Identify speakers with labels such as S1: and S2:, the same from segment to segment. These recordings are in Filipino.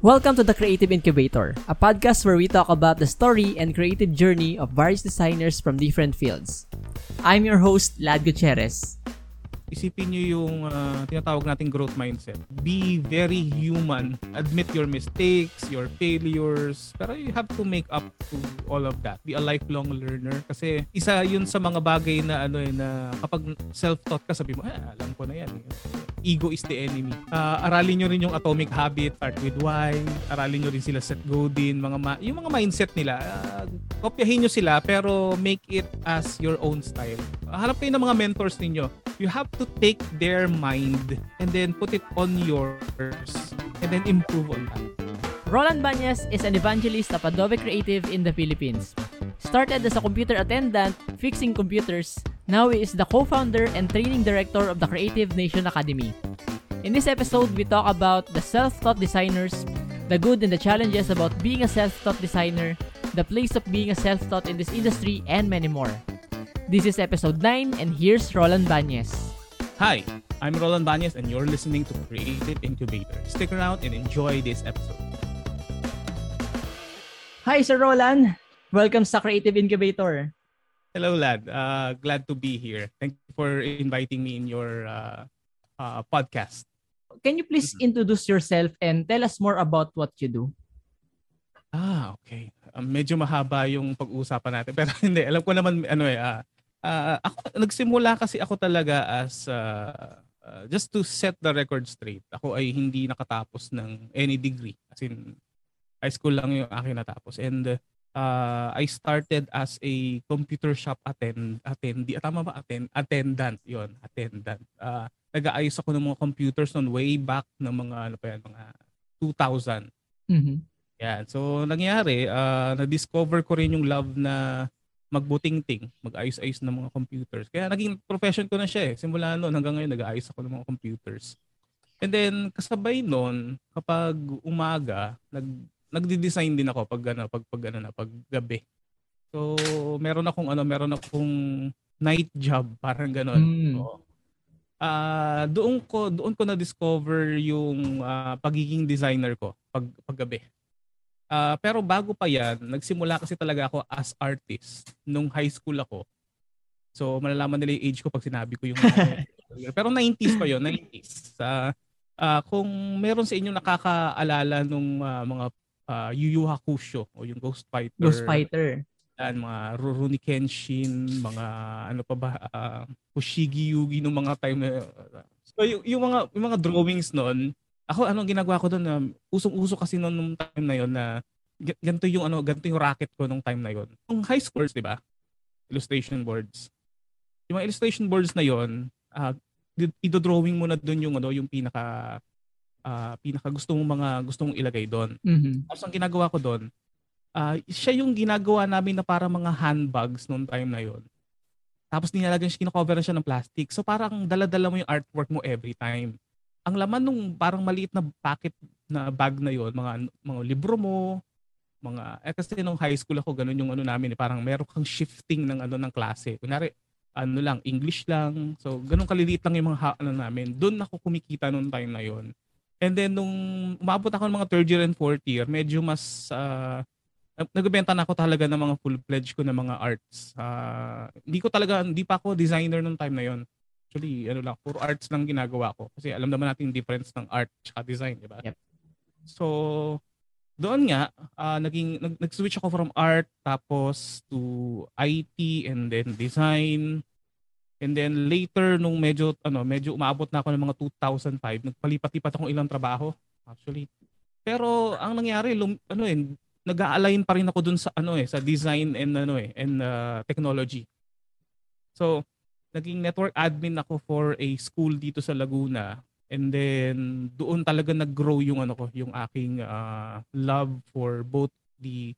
S1: Welcome to the Creative Incubator, a podcast where we talk about the story and creative journey of various designers from different fields. I'm your host, Lad Gutierrez.
S2: Isipin nyo yung uh, tinatawag nating growth mindset. Be very human. Admit your mistakes, your failures. Pero you have to make up to all of that. Be a lifelong learner. Kasi isa yun sa mga bagay na ano eh, na kapag self-taught ka, sabi mo, eh, alam ko na yan. Ego is the enemy. Uh, aralin nyo rin yung atomic habit, start with why. Aralin nyo rin sila Seth Godin, mga ma- yung mga mindset nila. Uh, kopyahin nyo sila pero make it as your own style. Uh, hanap kayo ng mga mentors ninyo. You have to take their mind and then put it on yours and then improve on that.
S1: Roland Banyas is an evangelist of Adobe Creative in the Philippines. Started as a computer attendant fixing computers, now he is the co-founder and training director of the Creative Nation Academy. In this episode, we talk about the self-taught designers, the good and the challenges about being a self-taught designer, the place of being a self-taught in this industry, and many more. This is episode 9 and here's Roland Banyes.
S2: Hi, I'm Roland Banyas and you're listening to Creative Incubator. Stick around and enjoy this episode.
S1: Hi, Sir Roland. Welcome sa Creative Incubator.
S2: Hello, lad. Uh, glad to be here. Thank you for inviting me in your uh, uh, podcast.
S1: Can you please introduce yourself and tell us more about what you do?
S2: Ah, okay. Um, medyo mahaba yung pag-uusapan natin. Pero hindi, alam ko naman ano eh, uh, uh, ako, nagsimula kasi ako talaga as uh, uh, just to set the record straight. Ako ay hindi nakatapos ng any degree. As in, high school lang yung akin natapos. And uh, I started as a computer shop attend attendee. Tama ba? Attend, attendant. yon attendant. Uh, nag-aayos ako ng mga computers noon way back ng mga ano pa yan, mga 2000.
S1: Mm-hmm.
S2: Yan. So, nangyari, uh, na-discover ko rin yung love na magbuting-ting, mag-ayos-ayos ng mga computers. Kaya naging profession ko na siya eh. Simula noon hanggang ngayon nag-aayos ako ng mga computers. And then kasabay noon, kapag umaga, nag nagdi-design din ako pag ano, pag pag ano na, pag gabi. So, meron akong ano, meron akong night job, parang ganoon.
S1: Mm.
S2: So, uh, doon ko doon ko na-discover yung uh, pagiging designer ko pag paggabi. Uh, pero bago pa yan, nagsimula kasi talaga ako as artist nung high school ako. So malalaman nila yung age ko pag sinabi ko yung Pero 90s pa yon 90s. Uh, uh, kung meron sa inyo nakakaalala nung uh, mga uh, Yu Yu Hakusho o yung Ghost Fighter.
S1: Ghost Fighter.
S2: Yan, mga Rurouni Kenshin, mga ano pa ba, uh, Fushigi Yugi nung mga time na uh, So yung, yung mga yung mga drawings noon, ako anong ginagawa ko doon na um, usong-uso kasi noon nung time na yon na ganito yung ano, ganito yung racket ko nung time na yon. Yung high schoolers, 'di ba? Illustration boards. Yung mga illustration boards na yon, uh, i-drawing mo na doon yung ano, yung pinaka uh, pinaka gusto mong mga gusto mong ilagay doon.
S1: Mm-hmm.
S2: Tapos ang ginagawa ko doon, uh, siya yung ginagawa namin na para mga handbags noong time na yon. Tapos nilalagyan siya, kinocoveran siya ng plastic. So parang dala-dala mo yung artwork mo every time ang laman nung parang maliit na packet na bag na yon mga mga libro mo, mga eh kasi nung high school ako ganun yung ano namin eh, parang meron kang shifting ng ano ng klase. Kunwari ano lang English lang. So ganun kaliliit lang yung mga ano namin. Doon ako kumikita nung time na yon. And then nung umabot ako ng mga third year and fourth year, medyo mas uh, nagbebenta na ako talaga ng mga full-fledged ko na mga arts. Uh, hindi ko talaga, hindi pa ako designer nung time na yon actually, ano lang, puro arts lang ginagawa ko. Kasi alam naman natin yung difference ng art at design, di ba?
S1: Yep.
S2: So, doon nga, uh, naging, nag, nag-switch ako from art tapos to IT and then design. And then later, nung medyo, ano, medyo umabot na ako ng mga 2005, nagpalipat-lipat akong ilang trabaho, actually. Pero ang nangyari, lum, ano eh, nag-align pa rin ako dun sa ano eh, sa design and ano eh, and uh, technology. So, naging network admin ako for a school dito sa Laguna. And then doon talaga nag-grow yung ano ko, yung aking uh, love for both the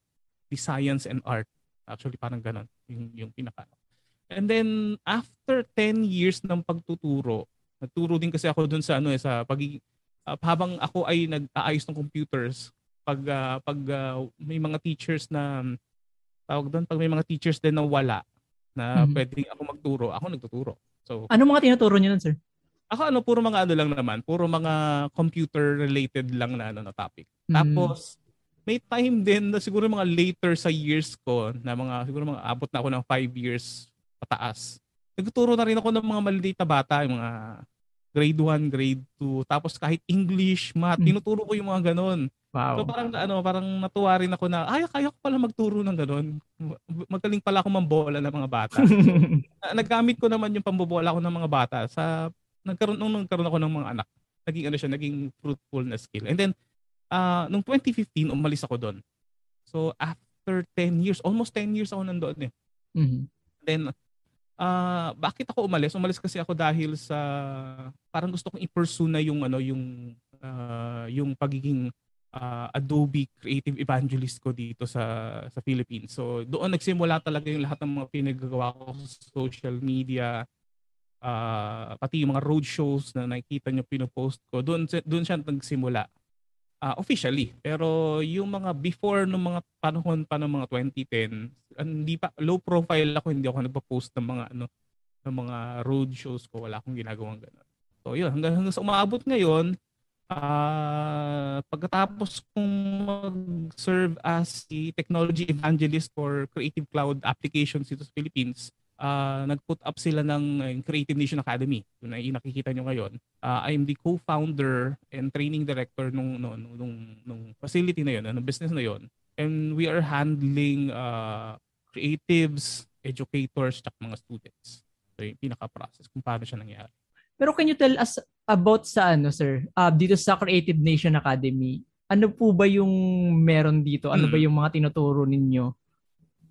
S2: the science and art. Actually parang ganun yung yung pinaka. And then after 10 years ng pagtuturo, nagturo din kasi ako doon sa ano eh sa pag uh, habang ako ay nag-aayos ng computers, pag uh, pag uh, may mga teachers na tawag doon, pag may mga teachers din na wala, na mm-hmm. pwedeng ako magturo, ako nagtuturo. So,
S1: ano mga tinuturo niyo nun, sir?
S2: Ako ano, puro mga ano lang naman, puro mga computer related lang na ano na topic.
S1: Mm.
S2: Tapos may time din na siguro mga later sa years ko na mga siguro mga abot na ako ng 5 years pataas. Nagtuturo na rin ako ng mga maliliit na bata, yung mga grade 1, grade 2. Tapos kahit English, math,
S1: Mm.
S2: tinuturo ko yung mga ganun.
S1: Wow.
S2: So parang ano, parang natuwa rin ako na ay kaya ko pala magturo ng ganun. Magaling pala ako mambola ng mga bata. Na- Nagamit ko naman yung pambobola ko ng mga bata sa nagkaroon nung nagkaroon ako ng mga anak. Naging ano siya, naging fruitful na skill. And then ah nung 2015 umalis ako doon. So after 10 years, almost 10 years ako nandoon eh.
S1: Mhm.
S2: Then, ah bakit ako umalis? Umalis kasi ako dahil sa parang gusto kong i-pursue na yung ano yung ah, yung pagiging ah, Adobe Creative Evangelist ko dito sa sa Philippines. So doon nagsimula talaga yung lahat ng mga pinagagawa ko sa social media ah, pati yung mga road shows na nakikita nyo pinopost ko. Doon doon siya nagsimula. Ah, officially. Pero yung mga before ng mga panahon pa ng mga 2010, hindi pa low profile ako, hindi ako nagpo-post ng mga ano ng mga road shows ko, wala akong ginagawang ganun. So yun, hanggang, hanggang sa umaabot ngayon, ah pagkatapos kong mag-serve as a technology evangelist for Creative Cloud applications dito sa Philippines, ah nag-put up sila ng uh, Creative Nation Academy. Yun na yung nakikita nyo ngayon. Ah, I am the co-founder and training director nung, nung, nung, nung facility na yun, nung business na yun. And we are handling uh, creatives, educators, at mga students. So yung pinaka-process kung paano siya nangyari.
S1: Pero can you tell us about sa ano, sir? Uh, dito sa Creative Nation Academy, ano po ba yung meron dito? Ano
S2: Hmm.
S1: ba yung mga tinuturo ninyo?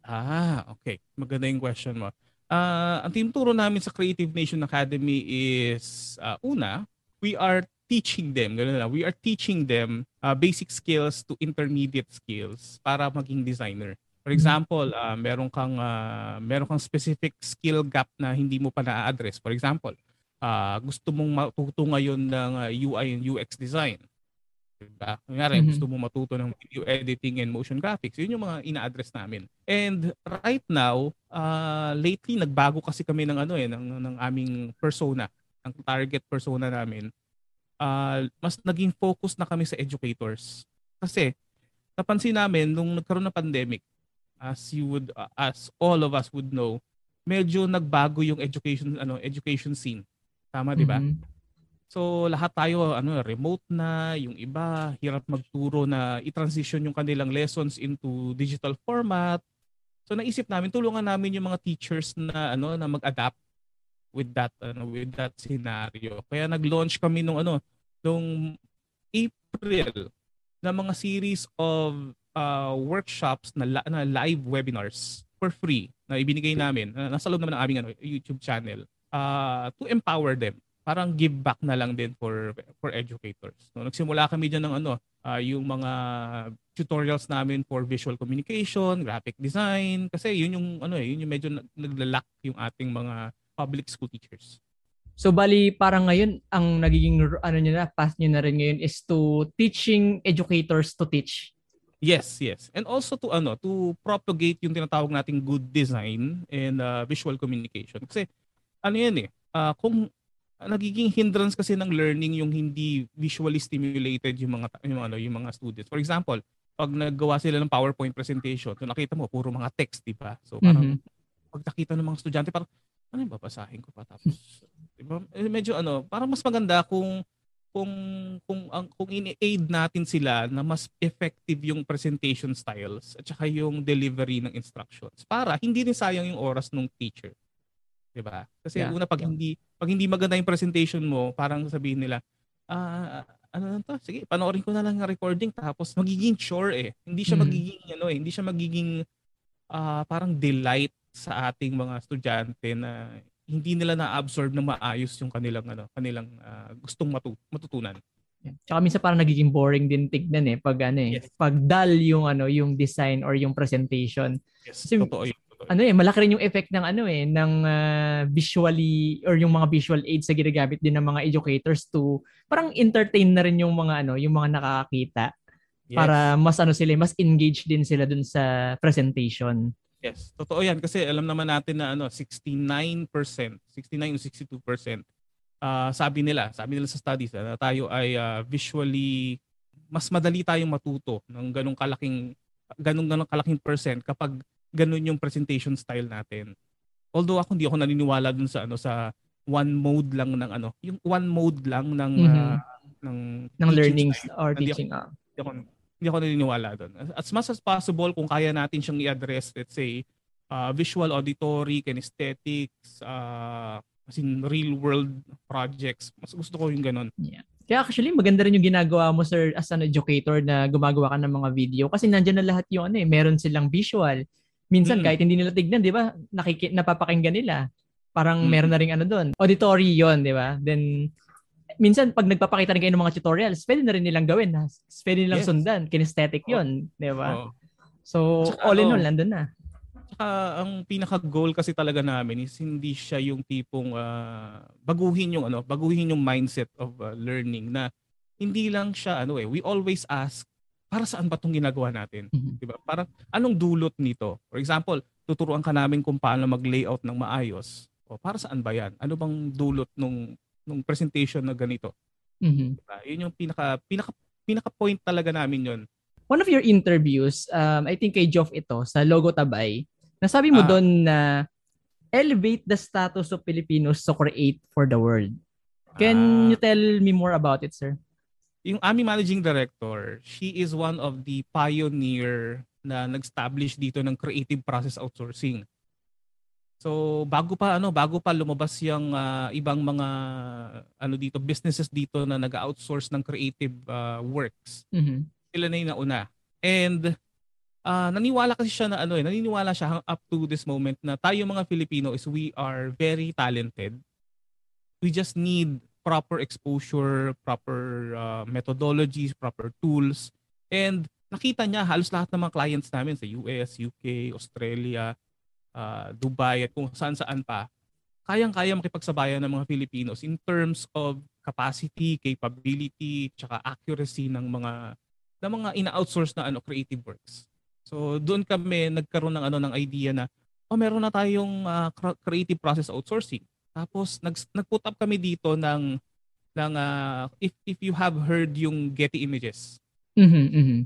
S2: Ah, okay. Maganda yung question mo. Ah, ang tinuturo namin sa Creative Nation Academy is ah, una, we are teaching them, ganun na, we are teaching them ah, basic skills to intermediate skills para maging designer. For example, ah, meron kang ah, meron kang specific skill gap na hindi mo pa na-address. For example, ah, gusto mong matuto ngayon ng ah, UI and UX design. Diba? Kunyari,
S1: Mhm.
S2: gusto mo matuto ng video editing and motion graphics. Yun yung mga ina-address namin. And right now, uh, lately nagbago kasi kami ng ano eh ng, ng aming persona, ang target persona namin. Uh, mas naging focus na kami sa educators. Kasi napansin namin nung nagkaroon ng pandemic, as you would uh, as all of us would know, medyo nagbago yung education ano education scene. Tama, di ba?
S1: Mhm.
S2: So lahat tayo ano remote na, yung iba hirap magturo na i-transition yung kanilang lessons into digital format. So naisip namin tulungan namin yung mga teachers na ano na mag-adapt with that ano with that scenario. Kaya nag-launch kami nung ano nung April na mga series of uh, workshops na, la- na live webinars for free na ibinigay namin. na nasa loob naman ng aming ano, YouTube channel uh, to empower them parang give back na lang din for for educators. No, nagsimula kami diyan ng ano, ah, yung mga tutorials namin for visual communication, graphic design kasi yun yung ano eh, yun yung medyo nag- naglalak yung ating mga public school teachers.
S1: So bali parang ngayon ang nagiging ano niyo na path niyo na rin ngayon is to teaching educators to teach.
S2: Yes, yes. And also to ano, to propagate yung tinatawag nating good design and ah, visual communication. Kasi ano yan eh, ah, kung nagiging hindrance kasi ng learning yung hindi visually stimulated yung mga yung ano yung mga students. For example, pag naggawa sila ng PowerPoint presentation, so nakita mo puro mga text, di ba? So parang
S1: Mhm.
S2: pag nakita ng mga estudyante parang ano yung babasahin ko pa tapos di ba? Eh, medyo ano, parang mas maganda kung kung kung ang kung ini-aid natin sila na mas effective yung presentation styles at saka yung delivery ng instructions para hindi rin sayang yung oras ng teacher. 'Di ba? Kasi
S1: Yeah.
S2: una pag
S1: Yeah.
S2: hindi pag hindi maganda yung presentation mo, parang sabihin nila, ah ano lang to? Sige, panoorin ko na lang yung recording tapos magiging chore eh. Hindi siya
S1: Mhm.
S2: magiging ano eh, hindi siya magiging ah, parang delight sa ating mga estudyante na hindi nila na-absorb na maayos yung kanilang ano, kanilang ah, gustong matu- matutunan.
S1: Yeah. Tsaka minsan parang nagiging boring din tignan eh pag ano eh,
S2: Yes.
S1: pag dull yung ano, yung design or yung presentation.
S2: Yes,
S1: Kasi-
S2: totoo yun.
S1: Ano eh, malaki rin yung effect ng ano eh, ng ah, visually or yung mga visual aids na ginagamit din ng mga educators to parang entertain na rin yung mga ano, yung mga nakakakita
S2: Yes.
S1: para mas ano sila, mas engaged din sila dun sa presentation.
S2: Yes, totoo yan kasi alam naman natin na ano 69%, 69 o 62% ah sabi nila, sabi nila sa studies ah, na tayo ay ah, visually mas madali tayong matuto ng ganong kalaking ganong ganong kalaking percent kapag ganun yung presentation style natin. Although ako hindi ako naniniwala dun sa ano sa one mode lang ng ano, yung one mode lang ng
S1: Mhm.
S2: ah, ng
S1: ng learning
S2: style.
S1: or
S2: Hindi
S1: teaching. ah.
S2: Hindi ako, hindi ako naniniwala doon. As much as possible, kung kaya natin siyang i-address, let's say, uh, visual, auditory, kinesthetics, uh, as in real world projects, mas gusto ko yung ganun.
S1: Kaya actually, maganda rin yung ginagawa mo, sir, as an educator na gumagawa ka ng mga video. Kasi nandyan na lahat yung ano eh, meron silang visual. Minsan,
S2: Mm.
S1: kahit hindi nila tignan, di ba, nakiki- napapakinggan nila. Parang
S2: Mm.
S1: meron na rin ano doon. Auditory yon di ba? Then, minsan, pag nagpapakita rin kayo ng mga tutorials, pwede na rin nilang gawin. Ha? Pwede nilang
S2: Yes.
S1: sundan. Kinesthetic
S2: Oh.
S1: yon di ba?
S2: Oo.
S1: So,
S2: Tsaka
S1: all in
S2: ano,
S1: all, nandun na.
S2: Tsaka ang pinaka-goal kasi talaga namin is hindi siya yung tipong ah, baguhin yung ano, baguhin yung mindset of ah, learning na hindi lang siya ano eh, we always ask para saan ba tong ginagawa natin?
S1: Mhm.
S2: 'Di ba? Parang anong dulot nito? For example, tuturuan ka namin kung paano mag-layout ng maayos. O para saan ba 'yan? Ano bang dulot nung nung presentation na ganito?
S1: Mhm.
S2: Diba? Yun yung pinaka pinaka pinaka point talaga namin 'yon.
S1: one of your interviews, um, I think kay Joff ito, sa Logo Tabay, nasabi mo
S2: Ah.
S1: doon na elevate the status of Filipinos to create for the world. Can you tell me more about it, sir?
S2: Yung aming managing director, she is one of the pioneer na nag-establish dito ng creative process outsourcing. So bago pa ano, bago pa lumabas yung ah, ibang mga ano dito businesses dito na nag-outsource ng creative ah, works.
S1: Mhm.
S2: Sila na yung nauna. And ah, naniwala kasi siya na ano eh, naniniwala siya hang- up to this moment na tayo mga Filipino is we are very talented. We just need proper exposure, proper uh, methodologies, proper tools. And nakita niya halos lahat ng mga clients namin sa US, UK, Australia, uh, Dubai at kung saan-saan pa, kayang-kaya makipagsabayan ng mga Filipinos in terms of capacity, capability, tsaka accuracy ng mga ng mga ina-outsource na ano creative works. So doon kami nagkaroon ng ano ng idea na oh meron na tayong uh, cr- creative process outsourcing. Tapos nag nag-put up kami dito ng ng ah, if if you have heard yung Getty Images.
S1: Mhm, mhm.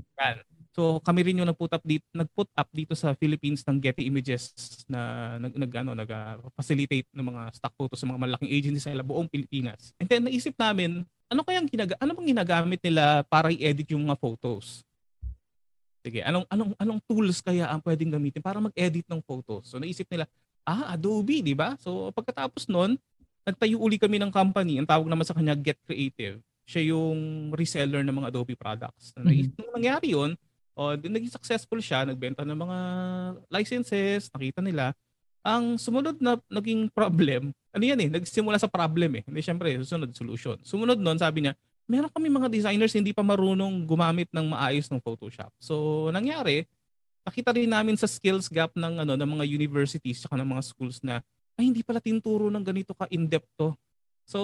S2: So kami rin yung nag-put up dito nag-put up dito sa Philippines ng Getty Images na nag, nag ano nag ah, facilitate ng mga stock photos sa mga malaking agencies sa buong Pilipinas. And then naisip namin, ano kayang ginaga ano bang ginagamit nila para i-edit yung mga photos? Sige, anong anong anong tools kaya ang pwedeng gamitin para mag-edit ng photos? So naisip nila, ah, Adobe, di ba? So pagkatapos nun, nagtayo uli kami ng company. Ang tawag naman sa kanya Get Creative. Siya yung reseller ng mga Adobe products.
S1: Mhm.
S2: Mm-hmm. Nung nangyari yun, oh, naging successful siya, nagbenta ng mga licenses, nakita nila. Ang sumunod na naging problem, ano yan eh, nagsimula sa problem eh. Hindi syempre, susunod solution. Sumunod nun, sabi niya, meron kami mga designers hindi pa marunong gumamit ng maayos ng Photoshop. So, nangyari, nakita rin namin sa skills gap ng ano ng mga universities at ng mga schools na ay hindi pala tinuturo ng ganito ka in-depth to. So,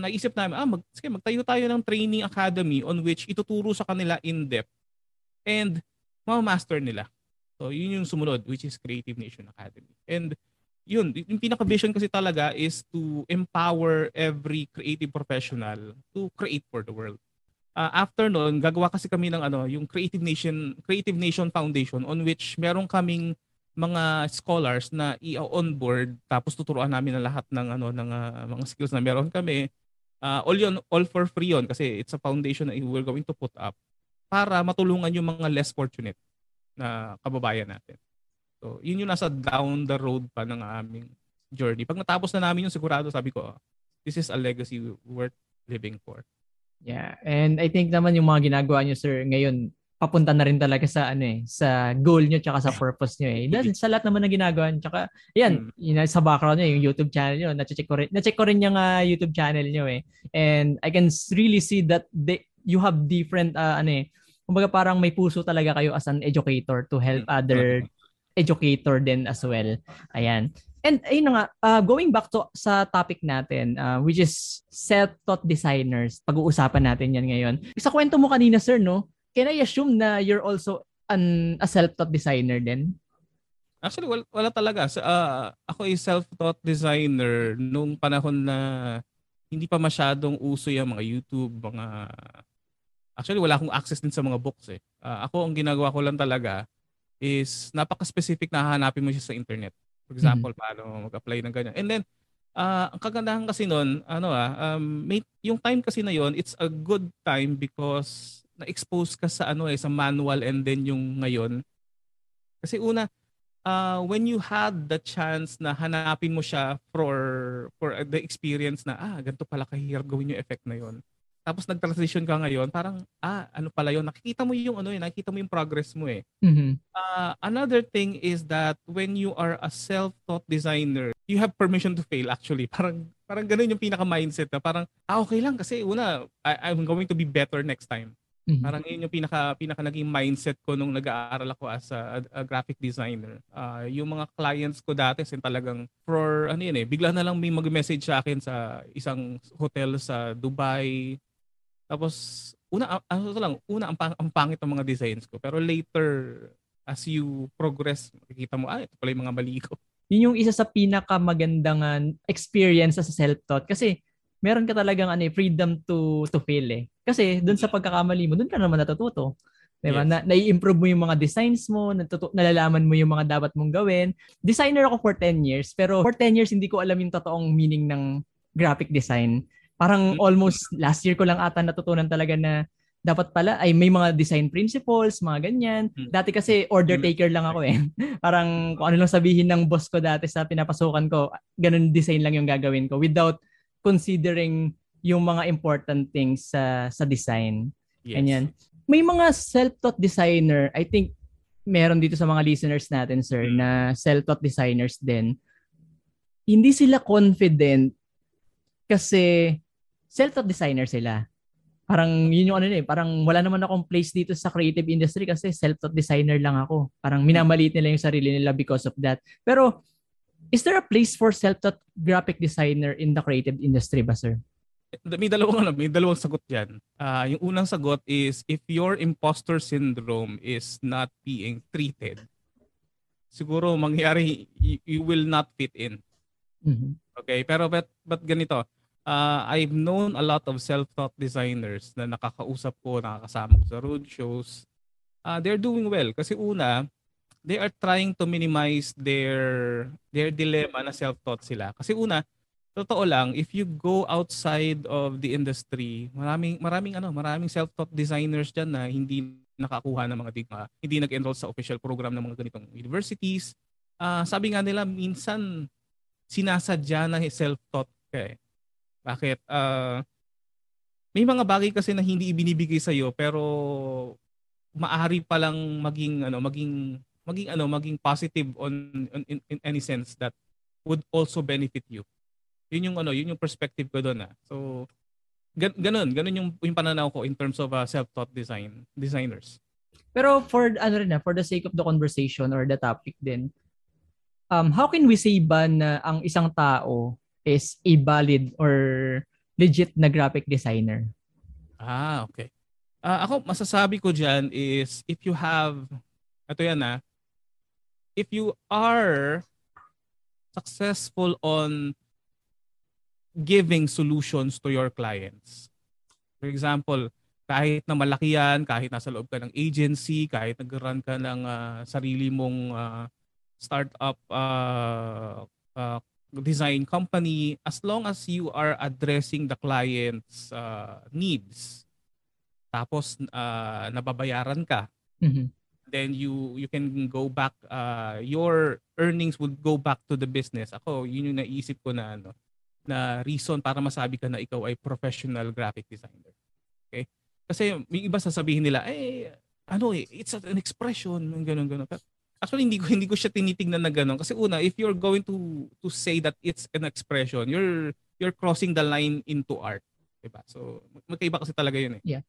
S2: naisip namin, ah, mag, sige, magtayo tayo ng training academy on which ituturo sa kanila in-depth and ma-master nila. So, yun yung sumunod, which is Creative Nation Academy. And yun, yung pinaka-vision kasi talaga is to empower every creative professional to create for the world. Uh, after noon, gagawa kasi kami ng ano, yung Creative Nation Creative Nation Foundation on which meron kaming mga scholars na i-onboard tapos tuturuan namin na lahat ng ano ng ah, mga skills na meron kami. Uh, all yun, all for free yun kasi it's a foundation na we're going to put up para matulungan yung mga less fortunate na kababayan natin. So, yun yung nasa down the road pa ng aming journey. Pag natapos na namin yung sigurado, sabi ko, "Oh, this is a legacy worth living for.
S1: Yeah. And I think naman yung mga ginagawa niyo, sir, ngayon, papunta na rin talaga sa ano eh, sa goal niyo tsaka sa purpose niyo eh. Dahil sa lahat naman ng ginagawa niyo. Tsaka, yan,
S2: Mm.
S1: yun, sa background niyo, yung YouTube channel niyo, na-check ko rin, na-check ko rin yung ah, YouTube channel niyo eh. And I can really see that they, you have different, ah, ano eh, kumbaga parang may puso talaga kayo as an educator to help
S2: Mm,
S1: other educator din as well. Ayan. And ayun nga, uh, going back to sa topic natin, uh, which is self-taught designers. Pag-uusapan natin yan ngayon. Sa kwento mo kanina, sir, no? Can I assume na you're also an, a self-taught designer din?
S2: Actually, wala, wala talaga. Sa, ah, ako ay self-taught designer nung panahon na hindi pa masyadong uso yung mga YouTube, mga Actually, wala akong access din sa mga books eh. Uh, ako, ang ginagawa ko lang talaga is napaka-specific na hahanapin mo siya sa internet. For example, mm-hmm. paano mag-apply ng ganyan. And then, uh, ang kagandahan kasi noon, ano ah, um, may, yung time kasi na yon it's a good time because na-expose ka sa ano eh, sa manual and then yung ngayon. Kasi una, uh, when you had the chance na hanapin mo siya for for the experience na ah ganito pala kahirap gawin yung effect na yon tapos nag-transition ka ngayon, parang, ah, ano pala yun, nakikita mo yung ano eh, nakikita mo yung progress mo eh.
S1: Mm-hmm.
S2: Uh, another thing is that when you are a self-taught designer, you have permission to fail actually. Parang, parang ganun yung pinaka-mindset na parang, ah, okay lang kasi una, I, I'm going to be better next time. Mm-hmm. Parang yun yung pinaka, pinaka naging mindset ko nung nag-aaral ako as a, a, a graphic designer. Uh, yung mga clients ko dati, sin talagang for, ano yun eh, bigla na lang may mag-message sa akin sa isang hotel sa Dubai, tapos, una, ano to lang, una, ang, ang pangit ng mga designs ko. Pero later, as you progress, makikita mo, ah, ito pala yung mga mali ko.
S1: Yun yung isa sa pinakamagandang uh, experience sa self-taught. Kasi, meron ka talagang ano, eh, freedom to to fail eh. Kasi doon sa pagkakamali mo, doon ka naman natututo. Diba? Yes. Na, nai-improve mo yung mga designs mo, natutu- nalalaman mo yung mga dapat mong gawin. Designer ako for 10 years, pero for 10 years hindi ko alam yung totoong meaning ng graphic design. Parang mm. almost last year ko lang ata natutunan talaga na dapat pala ay may mga design principles, mga ganyan. Mm. Dati kasi order mm. taker lang ako eh. Parang kung ano lang sabihin ng boss ko dati sa pinapasukan ko, ganun design lang yung gagawin ko without considering yung mga important things sa sa design. Yes. Ganyan. May mga self-taught designer, I think meron dito sa mga listeners natin, sir, mm. na self-taught designers din. Hindi sila confident kasi self-taught designer sila. Parang yun yung ano eh, parang wala naman akong place dito sa creative industry kasi self-taught designer lang ako. Parang minamaliit nila yung sarili nila because of that. Pero is there a place for self-taught graphic designer in the creative industry ba, sir?
S2: May dalawang ano, may dalawang sagot 'yan. Uh, yung unang sagot is if your imposter syndrome is not being treated, siguro mangyari you, you will not fit in.
S1: Mm-hmm.
S2: Okay, pero but, but ganito, uh, I've known a lot of self-taught designers na nakakausap ko, nakakasama ko sa road shows. Uh, they're doing well kasi una, they are trying to minimize their their dilemma na self-taught sila. Kasi una, totoo lang, if you go outside of the industry, maraming maraming ano, maraming self-taught designers diyan na hindi nakakuha ng mga digma, hindi nag-enroll sa official program ng mga ganitong universities. Uh, sabi nga nila minsan sinasadya na self-taught ka eh. Bakit? Uh, may mga bagay kasi na hindi ibinibigay sa iyo pero maaari pa lang maging ano maging maging ano maging positive on, on in, in any sense that would also benefit you. Yun yung ano, yun yung perspective ko doon ah. So gan, ganun, ganun yung yung pananaw ko in terms of uh, self-taught design designers.
S1: Pero for ano rin na, for the sake of the conversation or the topic din, um, how can we say ba na ang isang tao is a valid or legit na graphic designer.
S2: Ah, okay. Uh, ako, masasabi ko dyan is if you have, ito yan ah, if you are successful on giving solutions to your clients. For example, kahit na malaki yan, kahit nasa loob ka ng agency, kahit nag-run ka ng uh, sarili mong uh, startup uh, uh, design company as long as you are addressing the client's uh, needs. Tapos uh, nababayaran ka.
S1: Mm-hmm.
S2: then you you can go back uh, your earnings would go back to the business. Ako yun yung naisip ko na ano na reason para masabi ka na ikaw ay professional graphic designer. Okay? Kasi may iba sasabihin nila eh ano eh it's an expression. Ganun ganun Actually hindi ko hindi ko siya tinitingnan na ganoon kasi una if you're going to to say that it's an expression, you're you're crossing the line into art, 'di ba? So magkaiba kasi talaga 'yun eh.
S1: Yeah.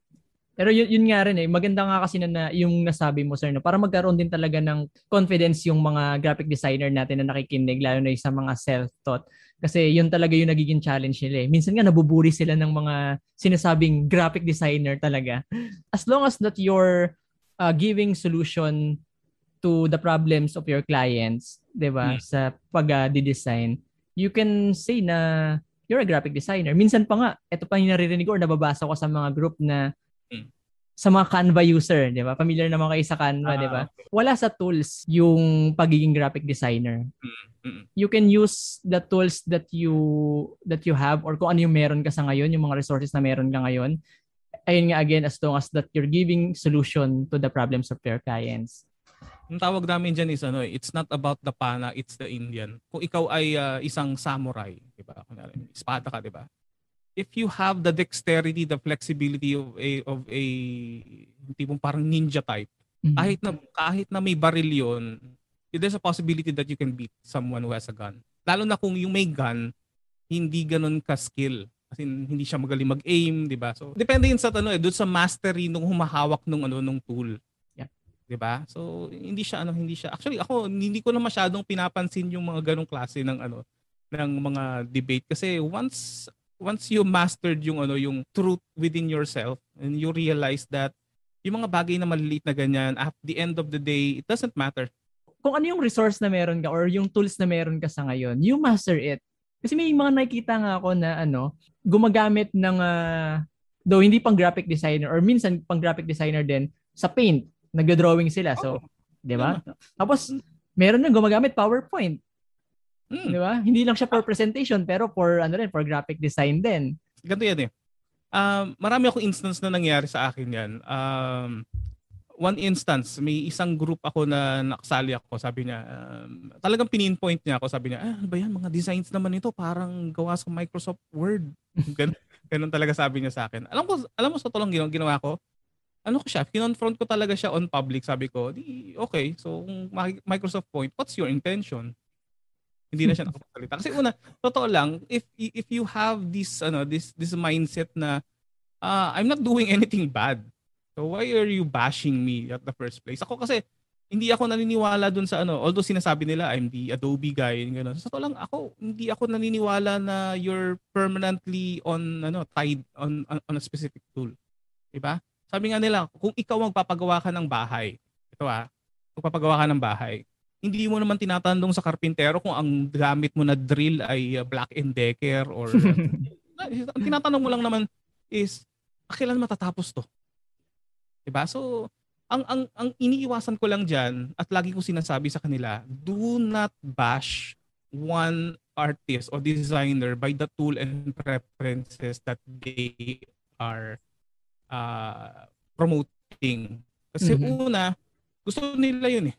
S1: Pero yun, yun nga rin eh, maganda nga kasi na, na yung nasabi mo sir, no? para magkaroon din talaga ng confidence yung mga graphic designer natin na nakikinig, lalo na sa mga self-taught. Kasi yun talaga yung nagiging challenge nila eh. Minsan nga nabuburi sila ng mga sinasabing graphic designer talaga. As long as that you're uh, giving solution to the problems of your clients, 'di ba? Mm. Sa pag-design, you can say na you're a graphic designer. Minsan pa nga, ito pa yung naririnig ko or nababasa ko sa mga group na
S2: mm.
S1: sa mga Canva user, di ba? Familiar naman kayo sa Canva,
S2: Ah,
S1: di ba? Wala sa tools yung pagiging graphic designer.
S2: Mm.
S1: You can use the tools that you that you have or kung ano yung meron ka sa ngayon, yung mga resources na meron ka ngayon. Ayun nga again, as long as that you're giving solution to the problems of your clients.
S2: Ang tawag namin dyan is ano, eh, it's not about the pana, it's the Indian. Kung ikaw ay ah, isang samurai, di ba? Espada ka, di ba? If you have the dexterity, the flexibility of a of a tipong parang ninja type,
S1: Mhm.
S2: kahit na kahit na may baril yon, there's a possibility that you can beat someone who has a gun. Lalo na kung yung may gun, hindi ganun ka-skill. As in, hindi siya magaling mag-aim, di ba? So, depende yun sa ano eh, doon sa mastery nung humahawak nung ano nung tool. 'Di ba? So, hindi siya ano, hindi siya. Actually, ako hindi ko na masyadong pinapansin yung mga ganong klase ng ano ng mga debate kasi once once you mastered yung ano yung truth within yourself and you realize that yung mga bagay na maliliit na ganyan at the end of the day it doesn't matter
S1: kung ano yung resource na meron ka or yung tools na meron ka sa ngayon, you master it. Kasi may mga nakikita nga ako na ano, gumagamit ng ah, though hindi pang graphic designer or minsan pang graphic designer din sa Paint, nagdo-drawing sila. So, 'di ba? Tapos meron na gumagamit PowerPoint,
S2: Hmm,
S1: 'di ba? Hindi lang siya for presentation pero for ano rin, for graphic design din.
S2: ganito yan eh. Um, marami akong instance na nangyari sa akin yan. Um, one instance may isang group ako na nakasali ako. Sabi niya um, talagang pininpoint niya ako. Sabi niya ah, ano ba yan? Mga designs naman ito. Parang gawa sa Microsoft Word. Ganun, ganun talaga sabi niya sa akin. Alam ko alam mo sa tolong ginawa, ginawa ko ano ko siya kinonfront ko talaga siya on public. Sabi ko di okay. So kung Microsoft Point what's your intention? Hindi na siya nakapagsalita. Kasi una totoo lang if if you have this ano this this mindset na ah, I'm not doing anything bad. So why are you bashing me at the first place? Ako kasi hindi ako naniniwala dun sa ano although sinasabi nila I'm the Adobe guy and gano'n. Sa totoo lang ako hindi ako naniniwala na you're permanently on ano tied on on, on a specific tool. Di ba sabi nga nila kung ikaw magpapagawa ka ng bahay ito ah magpapagawa ka ng bahay hindi mo naman tinatanong sa karpintero kung ang gamit mo na drill ay uh, Black and Decker or ang tinatanong mo lang naman is "Ah, kailan matatapos to? 'Di ba? So ang ang ang iniiwasan ko lang diyan at lagi ko sinasabi sa kanila, do not bash one artist or designer by the tool and preferences that they are uh, promoting. Kasi
S1: Mhm.
S2: una, gusto nila yun eh.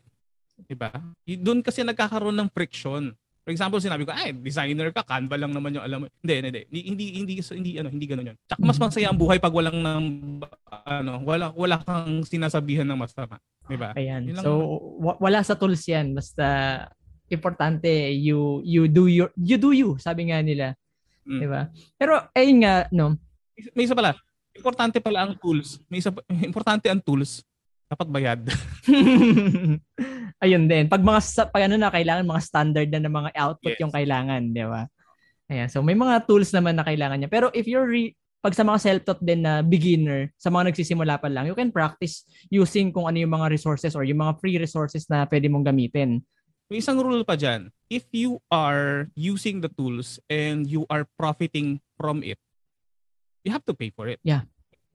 S2: 'Di ba? Y- Doon kasi nagkakaroon ng friction. For example, sinabi ko, ay, designer ka, Canva lang naman yung alam mo. Hindi, hindi, hindi. Hindi, hindi, hindi, ano, hindi ganun yun. Tsaka mas
S1: Mhm.
S2: masaya ang buhay pag walang ng, ano, wala, wala kang sinasabihan ng masama. 'Di ba?
S1: Ayan.
S2: Lang
S1: So wa- wala sa tools 'yan basta importante you you do your you do you sabi nga nila,
S2: Mm.
S1: 'di ba? Pero ayun nga no.
S2: May isa pala. Importante pala ang tools. May isa, importante ang tools. Dapat bayad.
S1: ayun din. Pag mga pag ano na kailangan mga standard na ng mga output
S2: Yes.
S1: yung kailangan, 'di ba? Ayan. So may mga tools naman na kailangan niya. Pero if you're re- pag sa mga self-taught din na beginner, sa mga nagsisimula pa lang, you can practice using kung ano yung mga resources or yung mga free resources na pwede mong gamitin.
S2: May isang rule pa dyan. If you are using the tools and you are profiting from it, you have to pay for it.
S1: Yeah.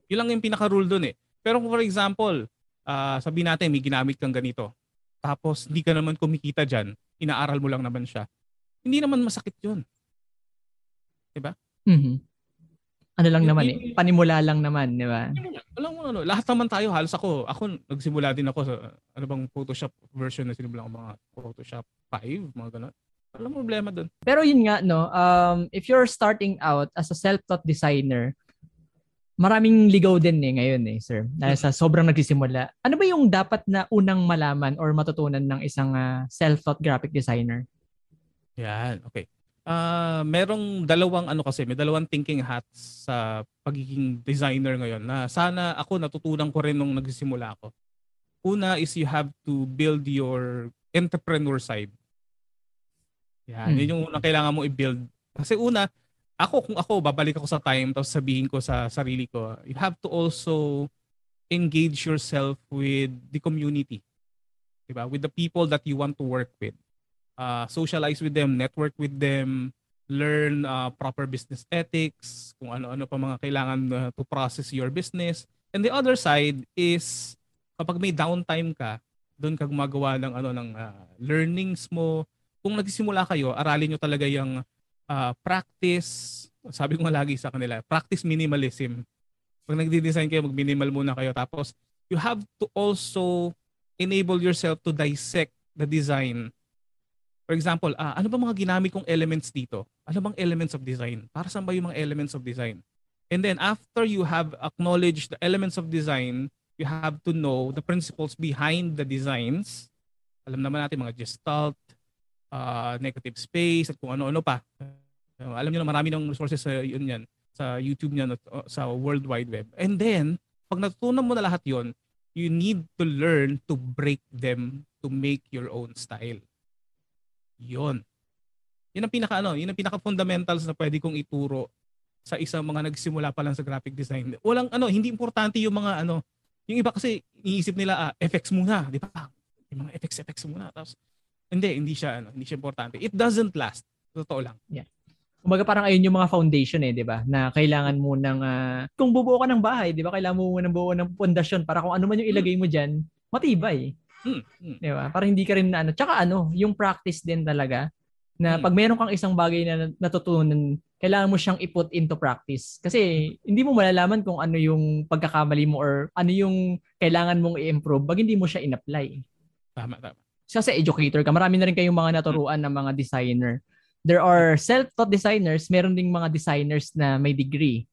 S2: Yun lang yung pinaka-rule dun eh. Pero kung for example, ah sabihin natin may ginamit kang ganito, tapos hindi ka naman kumikita dyan, inaaral mo lang naman siya, hindi naman masakit yun.
S1: Mhm. Ano lang
S2: Yung-
S1: naman eh, panimula lang naman, 'di ba?
S2: Alam mo ano, lahat naman tayo halos ako. Ako nagsimula din ako sa ano bang Photoshop version na sinimulan ko mga Photoshop 5, mga ganun. Walang problema doon.
S1: Pero yun nga no, um if you're starting out as a self-taught designer, maraming ligaw din eh ngayon eh, sir. Dahil sa sobrang nagsisimula. Ano ba yung dapat na unang malaman or matutunan ng isang ah, self-taught graphic designer?
S2: Yan, okay. Ah, merong dalawang ano kasi, may dalawang thinking hats sa pagiging designer ngayon na sana ako natutunan ko rin nung nagsisimula ako. Una is you have to build your entrepreneur side. Yan,
S1: Hmm.
S2: yun yung unang kailangan mo i-build. Kasi una, ako kung ako babalik ako sa time tapos sabihin ko sa sarili ko, you have to also engage yourself with the community. Diba? With the people that you want to work with uh, socialize with them, network with them, learn uh, proper business ethics, kung ano-ano pa mga kailangan uh, to process your business. And the other side is kapag may downtime ka, doon ka gumagawa ng ano ng uh, learnings mo. Kung nagsisimula kayo, aralin nyo talaga yung uh, practice. Sabi ko nga lagi sa kanila, practice minimalism. Pag nagdi-design kayo, mag-minimal muna kayo. Tapos, you have to also enable yourself to dissect the design. For example, uh, ano ba mga ginamit kong elements dito? Ano bang elements of design? Para saan ba yung mga elements of design? And then after you have acknowledged the elements of design, you have to know the principles behind the designs. Alam naman natin mga gestalt, uh, negative space, at kung ano-ano pa. Uh, alam niyo na marami ng resources sa yun yan, sa YouTube niyan uh, sa World Wide Web. And then, pag natutunan mo na lahat yon, you need to learn to break them to make your own style. Yon. Yun ang pinaka ano, yun ang pinaka fundamentals na pwede kong ituro sa isang mga nagsimula pa lang sa graphic design. Walang ano, hindi importante yung mga ano, yung iba kasi iniisip nila ah, effects muna, di ba? Yung mga effects effects muna tapos hindi, hindi siya ano, hindi siya importante. It doesn't last. Totoo lang.
S1: Yeah. Kumbaga parang ayun yung mga foundation eh, 'di ba? Na kailangan mo ng uh, kung bubuo ka ng bahay, 'di ba? Kailangan mo muna buo ng pundasyon para kung ano man yung ilagay mo diyan, matibay.
S2: Hmm. hmm.
S1: 'Di ba? Para hindi ka rin na ano. Tsaka ano, yung practice din talaga na hmm. pag meron kang isang bagay na natutunan kailangan mo siyang i-put into practice. Kasi hindi mo malalaman kung ano yung pagkakamali mo or ano yung kailangan mong i-improve pag hindi mo siya in-apply.
S2: Tama, tama.
S1: Sa educator ka, marami na rin kayong mga naturuan ng mga designer. There are self-taught designers, meron ding mga designers na may degree.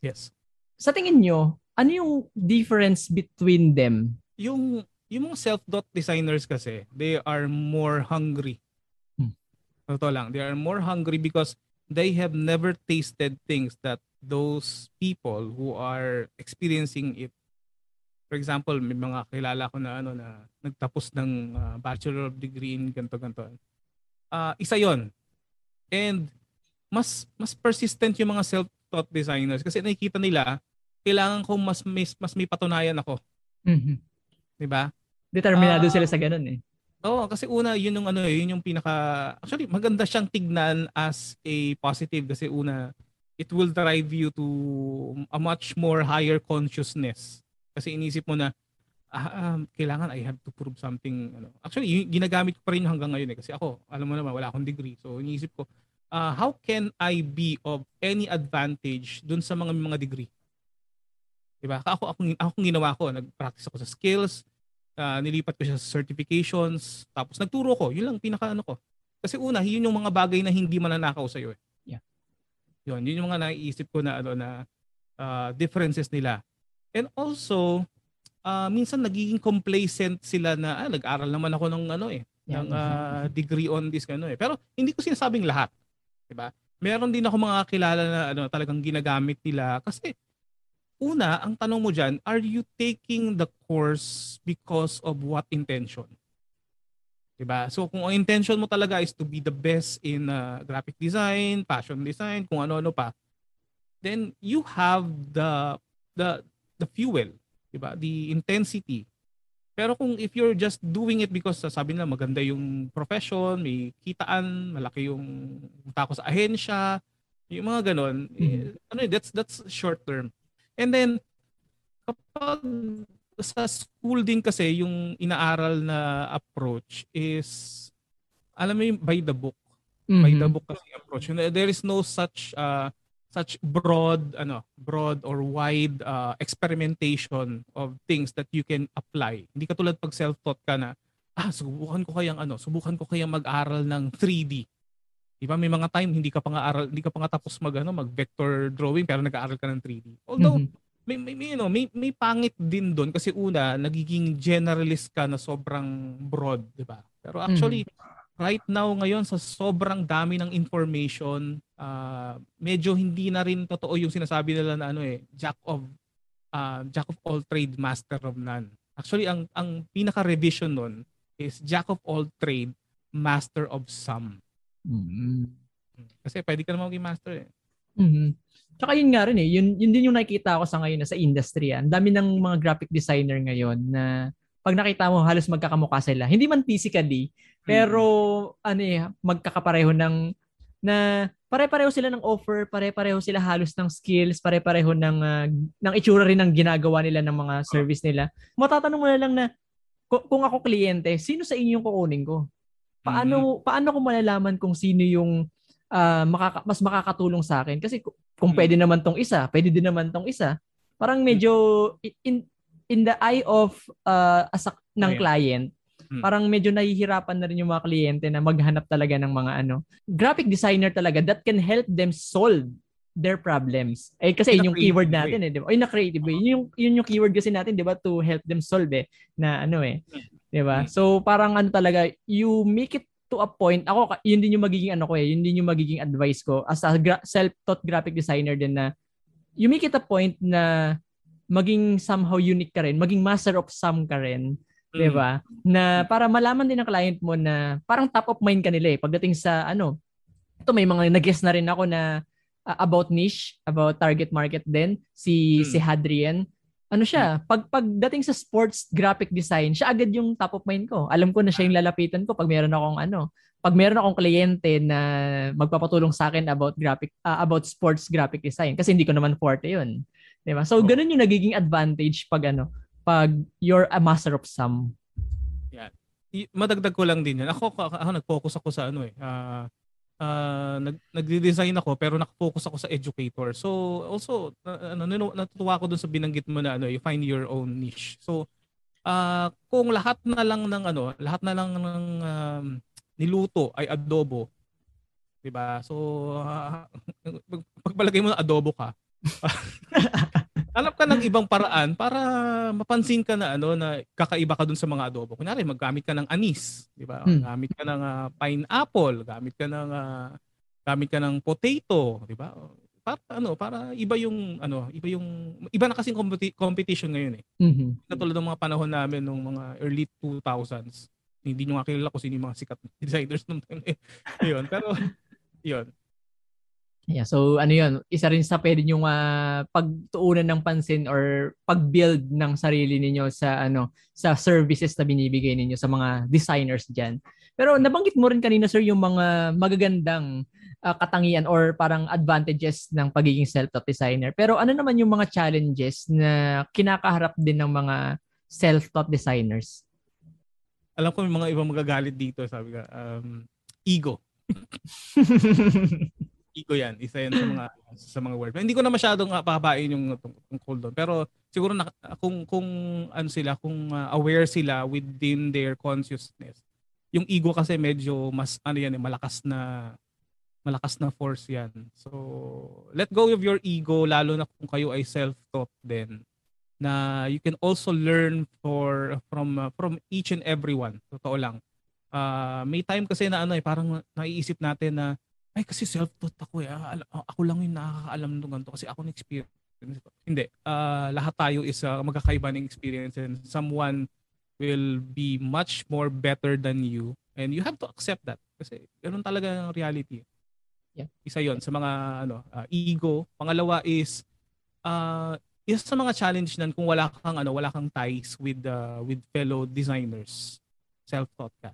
S2: Yes.
S1: Sa tingin nyo, ano yung difference between them?
S2: Yung yung mga self-taught designers kasi, they are more hungry. Hmm. Totoo lang, they are more hungry because they have never tasted things that those people who are experiencing it for example may mga kilala ko na ano na nagtapos ng uh, bachelor of degree in ganto ganto uh, isa yon and mas mas persistent yung mga self-taught designers kasi nakikita nila kailangan ko mas mas, mas may patunayan ako.
S1: Mm-hmm.
S2: 'di ba?
S1: Determinado uh, sila sa ganun eh.
S2: Oo, kasi una yun yung ano, eh, yun yung pinaka actually maganda siyang tignan as a positive kasi una it will drive you to a much more higher consciousness. Kasi inisip mo na ah, um, kailangan I have to prove something ano. Actually, yung ginagamit ko pa rin hanggang ngayon eh kasi ako, alam mo naman wala akong degree. So iniisip ko, uh, how can I be of any advantage dun sa mga mga degree? 'Di ba? Ako ako ako ginawa ko, nag-practice ako sa skills, uh, nilipat ko siya sa certifications, tapos nagturo ko. Yun lang pinaka ano ko. Kasi una, yun yung mga bagay na hindi mananakaw sa iyo eh.
S1: Yeah.
S2: Yun, yun yung mga naiisip ko na ano na uh, differences nila. And also, uh, minsan nagiging complacent sila na ah, nag-aral naman ako ng ano eh, yeah. ng uh, degree on this ano eh. Pero hindi ko sinasabing lahat, 'di ba? Meron din ako mga kilala na ano talagang ginagamit nila kasi una, ang tanong mo dyan, are you taking the course because of what intention? Diba? So kung ang intention mo talaga is to be the best in uh, graphic design, fashion design, kung ano-ano pa, then you have the the the fuel, diba? The intensity. Pero kung if you're just doing it because sabi nila maganda yung profession, may kitaan, malaki yung tako sa ahensya, yung mga ganon, mm-hmm. eh, ano that's that's short term. And then, kapag sa school din kasi yung inaaral na approach is alam mo yung by the book. Mm-hmm. By the book kasi approach. There is no such uh, such broad ano broad or wide uh, experimentation of things that you can apply. Hindi katulad pag self-taught ka na ah subukan ko kayang ano, subukan ko kayang mag-aral ng 3D. Di ba? May mga time hindi ka pa nga aral, hindi ka pa nga tapos mag ano, mag vector drawing pero nag-aaral ka ng 3D. Although mm-hmm. may, may, may, you know, may may pangit din doon kasi una nagiging generalist ka na sobrang broad, di ba? Pero actually mm-hmm. Right now ngayon sa sobrang dami ng information, uh, medyo hindi na rin totoo yung sinasabi nila na ano eh, jack of uh, jack of all trade, master of none. Actually ang ang pinaka revision nun is jack of all trade, master of some.
S1: Mm-hmm.
S2: Kasi pwede ka naman maging master eh.
S1: Mm-hmm. Tsaka yun nga rin eh, yun, yun din yung nakikita ko sa ngayon na sa industry. Ah. Ang dami ng mga graphic designer ngayon na pag nakita mo halos magkakamukha sila. Hindi man physically, pero mm-hmm. ano eh, magkakapareho ng na pare-pareho sila ng offer, pare-pareho sila halos ng skills, pare-pareho ng uh, ng itsura rin ng ginagawa nila ng mga service nila. Matatanong mo na lang na kung ako kliyente, sino sa inyo yung kukunin ko? Paano mm-hmm. paano ko malalaman kung sino yung uh, makaka, mas makakatulong sa akin? Kasi kung mm-hmm. pwede naman tong isa, pwede din naman tong isa. Parang medyo in in the eye of uh, as a, ng client, hmm. parang medyo nahihirapan na rin yung mga kliyente na maghanap talaga ng mga ano, graphic designer talaga that can help them solve their problems. Eh kasi yun yung keyword natin way. eh, di ba? Ay na creative way. Yun yung yun yung keyword kasi natin, di ba, to help them solve eh na ano eh. Hmm. Di ba? Hmm. So parang ano talaga, you make it to a point. Ako yun din yung magiging ano ko eh, yun din yung magiging advice ko as a gra- self-taught graphic designer din na you make it a point na maging somehow unique ka rin, maging master of some ka rin. Mm. 'di ba? Na para malaman din ng client mo na parang top of mind ka nila eh pagdating sa ano. Ito may mga nag-guess na rin ako na uh, about niche, about target market din si mm. si Hadrian. Ano siya, mm. pag pagdating sa sports graphic design, siya agad yung top of mind ko. Alam ko na siya yung lalapitan ko pag meron akong ano, pag meron akong kliyente na magpapatulong sa akin about graphic uh, about sports graphic design kasi hindi ko naman forte 'yun. 'Di ba? So, oh. ganun yung nagiging advantage pag ano, pag you're a master of some.
S2: Yeah. Madagdag ko lang din 'yan. Ako ako nag-focus ako sa ano eh. Uh, uh, nag nagde-design ako pero naka-focus ako sa educator. So, also uh, ano natutuwa ako dun sa binanggit mo na ano, you find your own niche. So, uh, kung lahat na lang ng ano, lahat na lang ng um, niluto ay adobo, 'di ba? So, uh, pagpalagay mo na adobo ka, Alam ka ng ibang paraan para mapansin ka na ano na kakaiba ka dun sa mga adobo. Kunyari, maggamit ka ng anis, di ba? Hmm. Gamit ka ng uh, pineapple, gamit ka ng uh, gamit ka ng potato, di ba? Para ano, para iba yung ano, iba yung iba na kasing competi- competition ngayon eh.
S1: Mm-hmm.
S2: Katulad ng mga panahon namin nung mga early 2000s. Hindi niyo nga kilala kung sino yung mga sikat designers nung time eh. yun, pero yun.
S1: Yeah, so ano 'yun, isa rin sa pwede niyo uh, pagtuunan ng pansin or pag-build ng sarili ninyo sa ano, sa services na binibigay ninyo sa mga designers diyan. Pero nabanggit mo rin kanina sir yung mga magagandang uh, katangian or parang advantages ng pagiging self-taught designer. Pero ano naman yung mga challenges na kinakaharap din ng mga self-taught designers?
S2: Alam ko may mga ibang magagalit dito, sabi ka, um, ego. ego yan. Isa yan sa mga sa mga word. Hindi ko na masyadong uh, pahabain yung tungkol doon. Pero siguro na, kung kung ano sila, kung uh, aware sila within their consciousness. Yung ego kasi medyo mas ano yan, eh, malakas na malakas na force yan. So, let go of your ego lalo na kung kayo ay self-taught din na you can also learn for from uh, from each and everyone. Totoo lang. Uh, may time kasi na ano eh parang naiisip natin na ay kasi self-taught ako eh. Ah, ako lang yung nakakaalam ng ganito kasi ako na-experience. Hindi. Uh, lahat tayo is uh, magkakaiba ng experience and someone will be much more better than you and you have to accept that kasi ganun talaga ang reality.
S1: Yeah.
S2: Isa 'yon sa mga ano uh, ego. Pangalawa is uh, isa sa mga challenge nan kung wala kang ano, wala kang ties with uh, with fellow designers, self-taught ka.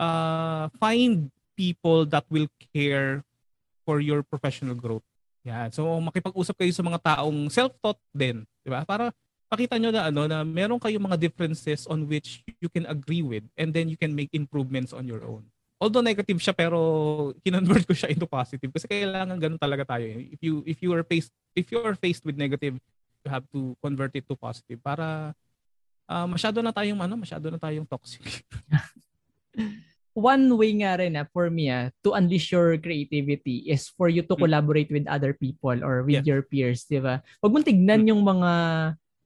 S2: Uh, find people that will care for your professional growth. Yan. So makipag-usap kayo sa mga taong self-taught din, 'di ba? Para pakita nyo na ano na meron kayong mga differences on which you can agree with and then you can make improvements on your own. Although negative siya pero kinonvert ko siya into positive kasi kailangan ganun talaga tayo. If you if you are faced if you are faced with negative, you have to convert it to positive para uh, masyado na tayong ano, masyado na tayong toxic.
S1: one way nga rin ah, for me ah, to unleash your creativity is for you to hmm. collaborate with other people or with yeah. your peers, di ba? Huwag mong tignan hmm. yung mga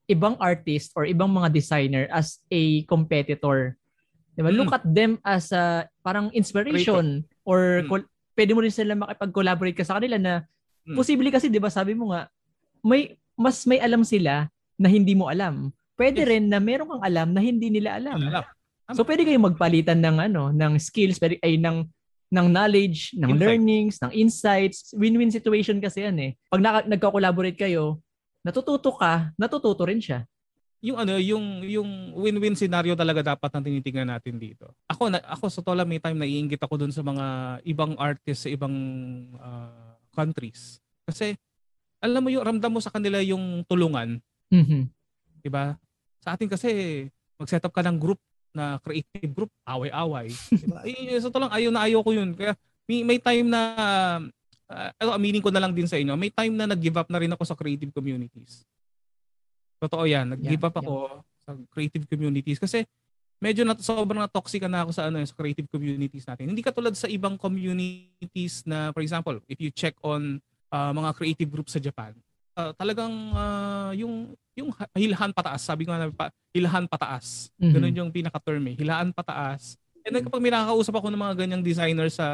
S1: ibang artist or ibang mga designer as a competitor. Di ba? Mm. Look at them as a parang inspiration or mm. Col- pwede mo rin sila makipag-collaborate ka sa kanila na mm. posible kasi 'di ba sabi mo nga may mas may alam sila na hindi mo alam. Pwede yes. rin na meron kang alam na hindi nila alam. alam. So pwede kayong magpalitan ng ano, ng skills, pwede ay ng ng knowledge, ng Insight. learnings, ng insights. Win-win situation kasi yan eh. Pag naka, nagko-collaborate kayo, natututo ka, natututo rin siya.
S2: yung ano, yung yung win-win scenario talaga dapat ang tinitingnan natin dito. Ako na ako sa tola may time naiinggit ako dun sa mga ibang artists sa ibang uh, countries. Kasi alam mo yung ramdam mo sa kanila yung tulungan.
S1: Mhm.
S2: 'Di ba? Sa atin kasi mag-set up ka ng group na creative group, away-away. diba? Sa to lang, ayaw na ayaw ko yun. Kaya may, may time na, uh, aminin ko na lang din sa inyo, may time na nag-give up na rin ako sa creative communities. Totoo yan. Nag-give yeah, up ako yeah. sa creative communities kasi medyo na sobrang na toxic na ako sa ano sa creative communities natin. Hindi katulad sa ibang communities na for example, if you check on uh, mga creative groups sa Japan, uh, talagang uh, yung yung hilahan pataas, sabi ko nga pa, hilahan pataas. Mm-hmm. Ganun yung pinaka-term eh, hilahan pataas. And then kapag may nakakausap ako ng mga ganyang designer sa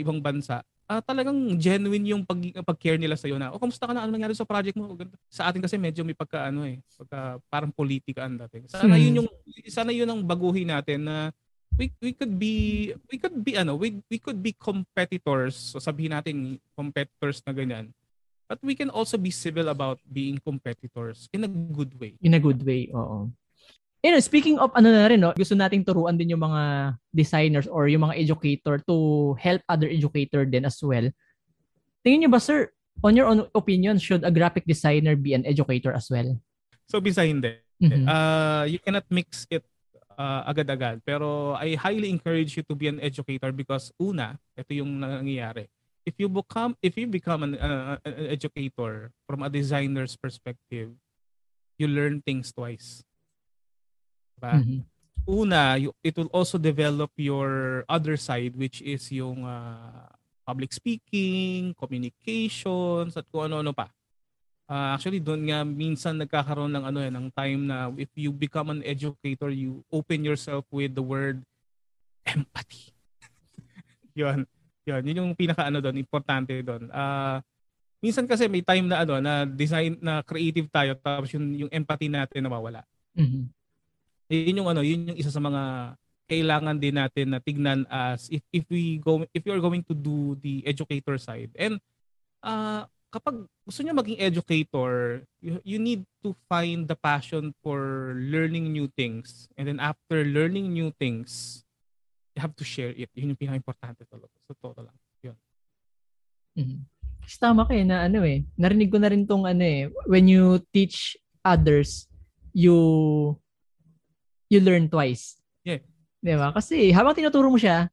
S2: ibang bansa, uh, talagang genuine yung pag, pag-care nila sa iyo na, oh, kamusta ka na? Ano nangyari sa project mo? Sa atin kasi medyo may pagka ano eh, pagka parang politika ang dating. Sana hmm. yun yung sana yun ang baguhin natin na we we could be we could be ano, we we could be competitors. So sabihin natin competitors na ganyan. But we can also be civil about being competitors in a good way.
S1: In a good way, oo. You know, speaking of ano na rin, no, gusto nating turuan din yung mga designers or yung mga educator to help other educator din as well. Tingin niyo ba, sir, on your own opinion, should a graphic designer be an educator as well?
S2: So, bisa hindi. Mm-hmm. Uh, you cannot mix it uh, agad-agad. Pero I highly encourage you to be an educator because una, ito yung nangyayari. If you become if you become an, uh, an educator from a designer's perspective, you learn things twice. Diba? Mm-hmm. Una, you, it will also develop your other side which is yung uh, public speaking, communications, at kung ano-ano pa. Uh, actually, doon nga minsan nagkakaroon ng ano yan, ng time na if you become an educator, you open yourself with the word empathy. yun. Yun, yun yung pinaka ano doon, importante doon. Uh, minsan kasi may time na ano na design na creative tayo tapos yung yung empathy natin nawawala.
S1: Mm-hmm
S2: yun yung ano, yun yung isa sa mga kailangan din natin na tignan as if if we go if you are going to do the educator side. And uh, kapag gusto niyo maging educator, you, you need to find the passion for learning new things. And then after learning new things, you have to share it. Yun yung pinaka-importante talaga. So, totoo lang. Yun.
S1: Mm-hmm. Tama kayo na ano eh. Narinig ko na rin tong ano eh. When you teach others, you you learn twice.
S2: Yeah.
S1: Di ba? Kasi habang tinuturo mo siya,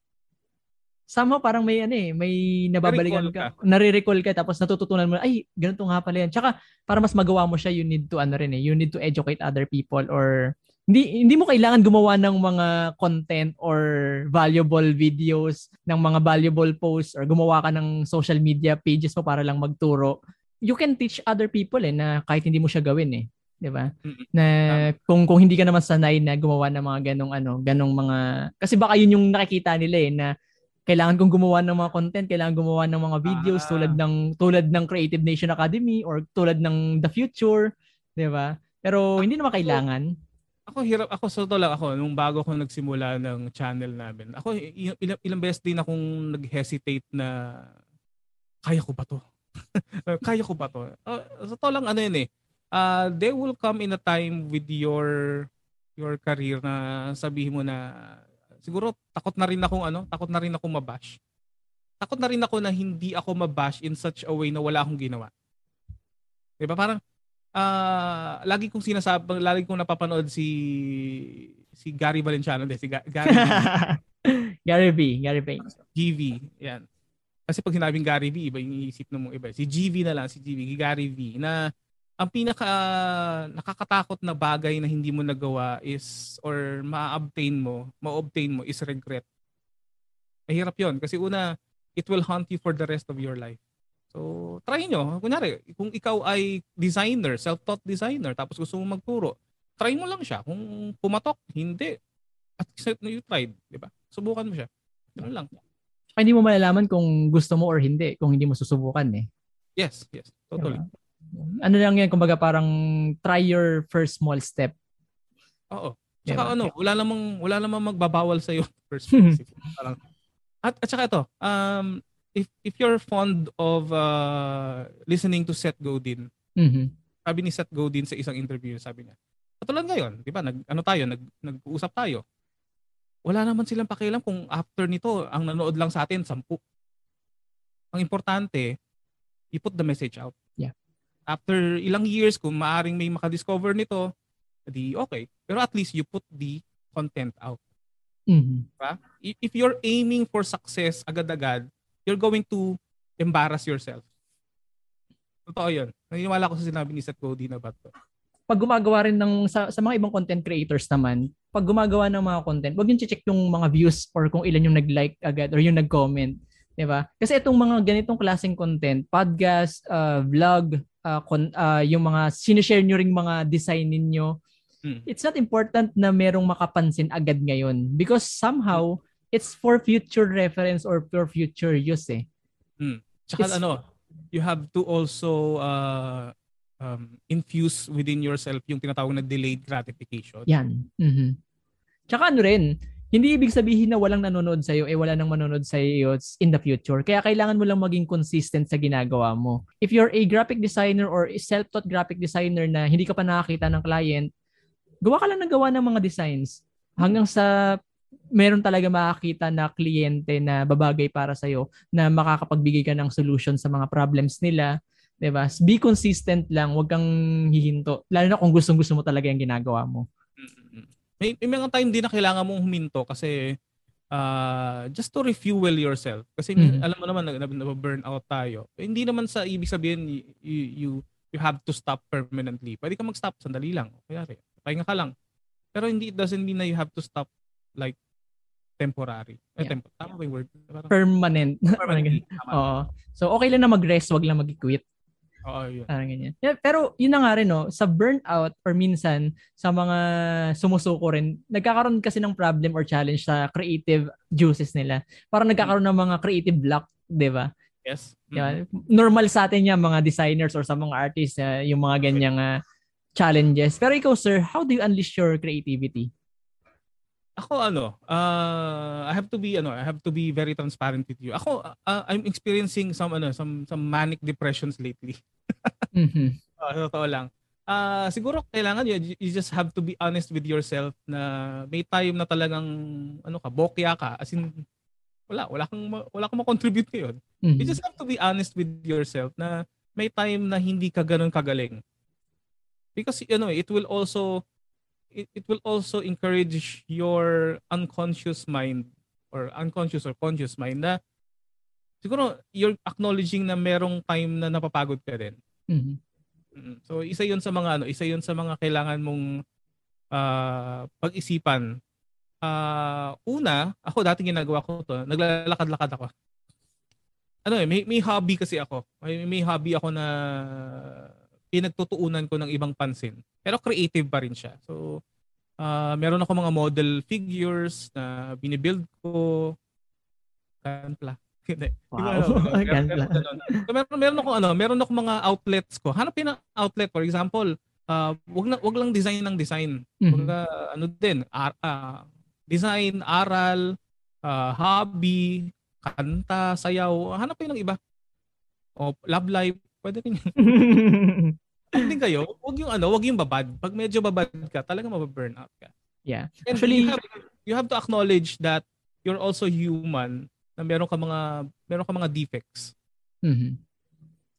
S1: somehow parang may ano eh, may nababalikan ka, ka. nare-recall ka tapos natututunan mo, ay, ganito nga pala yan. Tsaka para mas magawa mo siya, you need to ano rin eh, you need to educate other people or hindi hindi mo kailangan gumawa ng mga content or valuable videos, ng mga valuable posts or gumawa ka ng social media pages mo para lang magturo. You can teach other people eh na kahit hindi mo siya gawin eh. 'di ba? Na kung kung hindi ka naman sanay na gumawa ng mga ganong ano, ganong mga kasi baka yun yung nakikita nila eh na kailangan kong gumawa ng mga content, kailangan gumawa ng mga videos ah. tulad ng tulad ng Creative Nation Academy or tulad ng The Future, 'di ba? Pero hindi naman kailangan.
S2: Ako hirap ako sa to lang ako nung bago ako nagsimula ng channel namin. Ako ilang, ilang beses din akong nag-hesitate na kaya ko ba to? kaya ko ba to? Uh, sa to lang ano yun eh uh, they will come in a time with your your career na sabihin mo na siguro takot na rin akong ano, takot na rin ako mabash. Takot na rin ako na hindi ako mabash in such a way na wala akong ginawa. 'Di ba? Parang uh, lagi kong sinasabi, lagi kong napapanood si si Gary Valenciano, de, si Ga- Gary
S1: Gary V, Gary V.
S2: GV, yan. Kasi pag sinabing Gary V, iba yung iisip ng mga iba. Si GV na lang, si GV, Gary V, na ang pinaka nakakatakot na bagay na hindi mo nagawa is or ma-obtain mo, ma-obtain mo is regret. Mahirap 'yon kasi una it will haunt you for the rest of your life. So, try nyo. Kunyari, kung ikaw ay designer, self-taught designer, tapos gusto mo magturo, try mo lang siya. Kung pumatok, hindi. At least you tried, di ba? Subukan mo siya. Ganun lang.
S1: Saka hindi mo malalaman kung gusto mo or hindi, kung hindi mo susubukan eh.
S2: Yes, yes. Totally. Diba?
S1: Ano lang yan, kumbaga parang try your first small step.
S2: Oo. Tsaka yeah, ano, wala namang wala namang magbabawal sa iyo first place. parang at at saka ito, um if if you're fond of uh, listening to Seth Godin,
S1: mm-hmm.
S2: sabi ni Seth Godin sa isang interview, sabi niya, Katulad ngayon, di ba? Nag, ano tayo, nag, nag-uusap tayo. Wala naman silang pakialam kung after nito, ang nanood lang sa atin, sampu. Ang importante, you put the message out.
S1: Yeah.
S2: After ilang years, kung maaring may makadiscover nito, di okay. Pero at least you put the content out.
S1: Mhm.
S2: Diba? If you're aiming for success agad-agad, you're going to embarrass yourself. Totoo yun. Naniniwala ko sa sinabi ni Seth Godin na ba to.
S1: Pag gumagawa rin ng sa, sa mga ibang content creators naman, pag gumagawa ng mga content, wag yung check yung mga views or kung ilan yung nag-like agad or yung nag-comment. 'di ba? Kasi itong mga ganitong klaseng content, podcast, uh, vlog, uh, con, uh, yung mga sinishare nyo ring mga design ninyo,
S2: Hmm.
S1: it's not important na merong makapansin agad ngayon because somehow it's for future reference or for future use eh.
S2: Tsaka
S1: It's-
S2: ano, you have to also uh, um, infuse within yourself yung tinatawag na delayed gratification.
S1: Yan. Mhm. Tsaka ano rin, hindi ibig sabihin na walang nanonood sa'yo, eh wala nang manonood sa'yo in the future. Kaya kailangan mo lang maging consistent sa ginagawa mo. If you're a graphic designer or a self-taught graphic designer na hindi ka pa nakakita ng client, gawa ka lang ng gawa ng mga designs. Hanggang sa meron talaga makakita na kliyente na babagay para sa'yo na makakapagbigay ka ng solution sa mga problems nila. 'di ba? Be consistent lang, wag kang hihinto. Lalo na kung gustong-gusto mo talaga yung ginagawa mo.
S2: May, may mga time din na kailangan mong huminto kasi uh, just to refuel yourself. Kasi
S1: Mhm.
S2: alam mo naman, na, na, burn out tayo. Eh, hindi naman sa ibig sabihin you, you, you have to stop permanently. Pwede ka mag-stop, sandali lang. Kaya pahinga ka lang. Pero hindi, it doesn't mean na you have to stop like temporary. Eh,
S1: Yeah.
S2: tempo, tama ba yung word? Parang,
S1: Permanent.
S2: Tama.
S1: Oo. So okay lang na mag-rest, wag lang mag-quit.
S2: Oo, yun.
S1: Parang ganyan. Yeah, pero yun na nga rin, no, sa burnout or minsan sa mga sumusuko rin, nagkakaroon kasi ng problem or challenge sa creative juices nila. Parang nagkakaroon ng mga creative block, di ba?
S2: Yes. Mm.
S1: Yan. Normal sa atin yan, mga designers or sa mga artists, ah, yung mga ganyang ah, challenges. Pero ikaw, sir, how do you unleash your creativity?
S2: Ako ano, uh, I have to be ano, I have to be very transparent with you. Ako uh, I'm experiencing some ano, some some manic depressions lately.
S1: Mhm.
S2: Uh, totoo lang. Ah, siguro kailangan you, you just have to be honest with yourself na may time na talagang ano ka, bokya ka as in wala, wala kang wala kang ma-contribute ngayon.
S1: Mhm.
S2: You just have to be honest with yourself na may time na hindi ka ganun kagaling. Because you know, it will also it, it will also encourage your unconscious mind or unconscious or conscious mind na siguro you're acknowledging na merong time na napapagod ka din.
S1: Mhm.
S2: Mm. So isa 'yon sa mga ano, isa 'yon sa mga kailangan mong ah, pag-isipan. Ah, una, ako dati ginagawa ko 'to, naglalakad-lakad ako. Ano eh, may, may hobby kasi ako. May, may hobby ako na pinagtutuunan ko ng ibang pansin. Pero creative pa rin siya. So, ah, meron ako mga model figures na binibuild ko. Ganpla. Hindi.
S1: Wow.
S2: Meron- meron ganun. So, meron, meron ako ano, meron ako mga outlets ko. Hanapin ng outlet for example, uh, wag na wag lang design ng design.
S1: Mhm.
S2: Wag ano din, ar- ah, design, aral, ah, hobby, kanta, sayaw. Hanapin ng iba. O love life, pwede rin. Pwede din kayo. Wag yung ano, wag yung babad. Pag medyo babad ka, talaga mababurn out ka.
S1: yeah.
S2: And
S1: Actually-
S2: you have, you have to acknowledge that you're also human na meron ka mga meron ka mga defects.
S1: Mhm.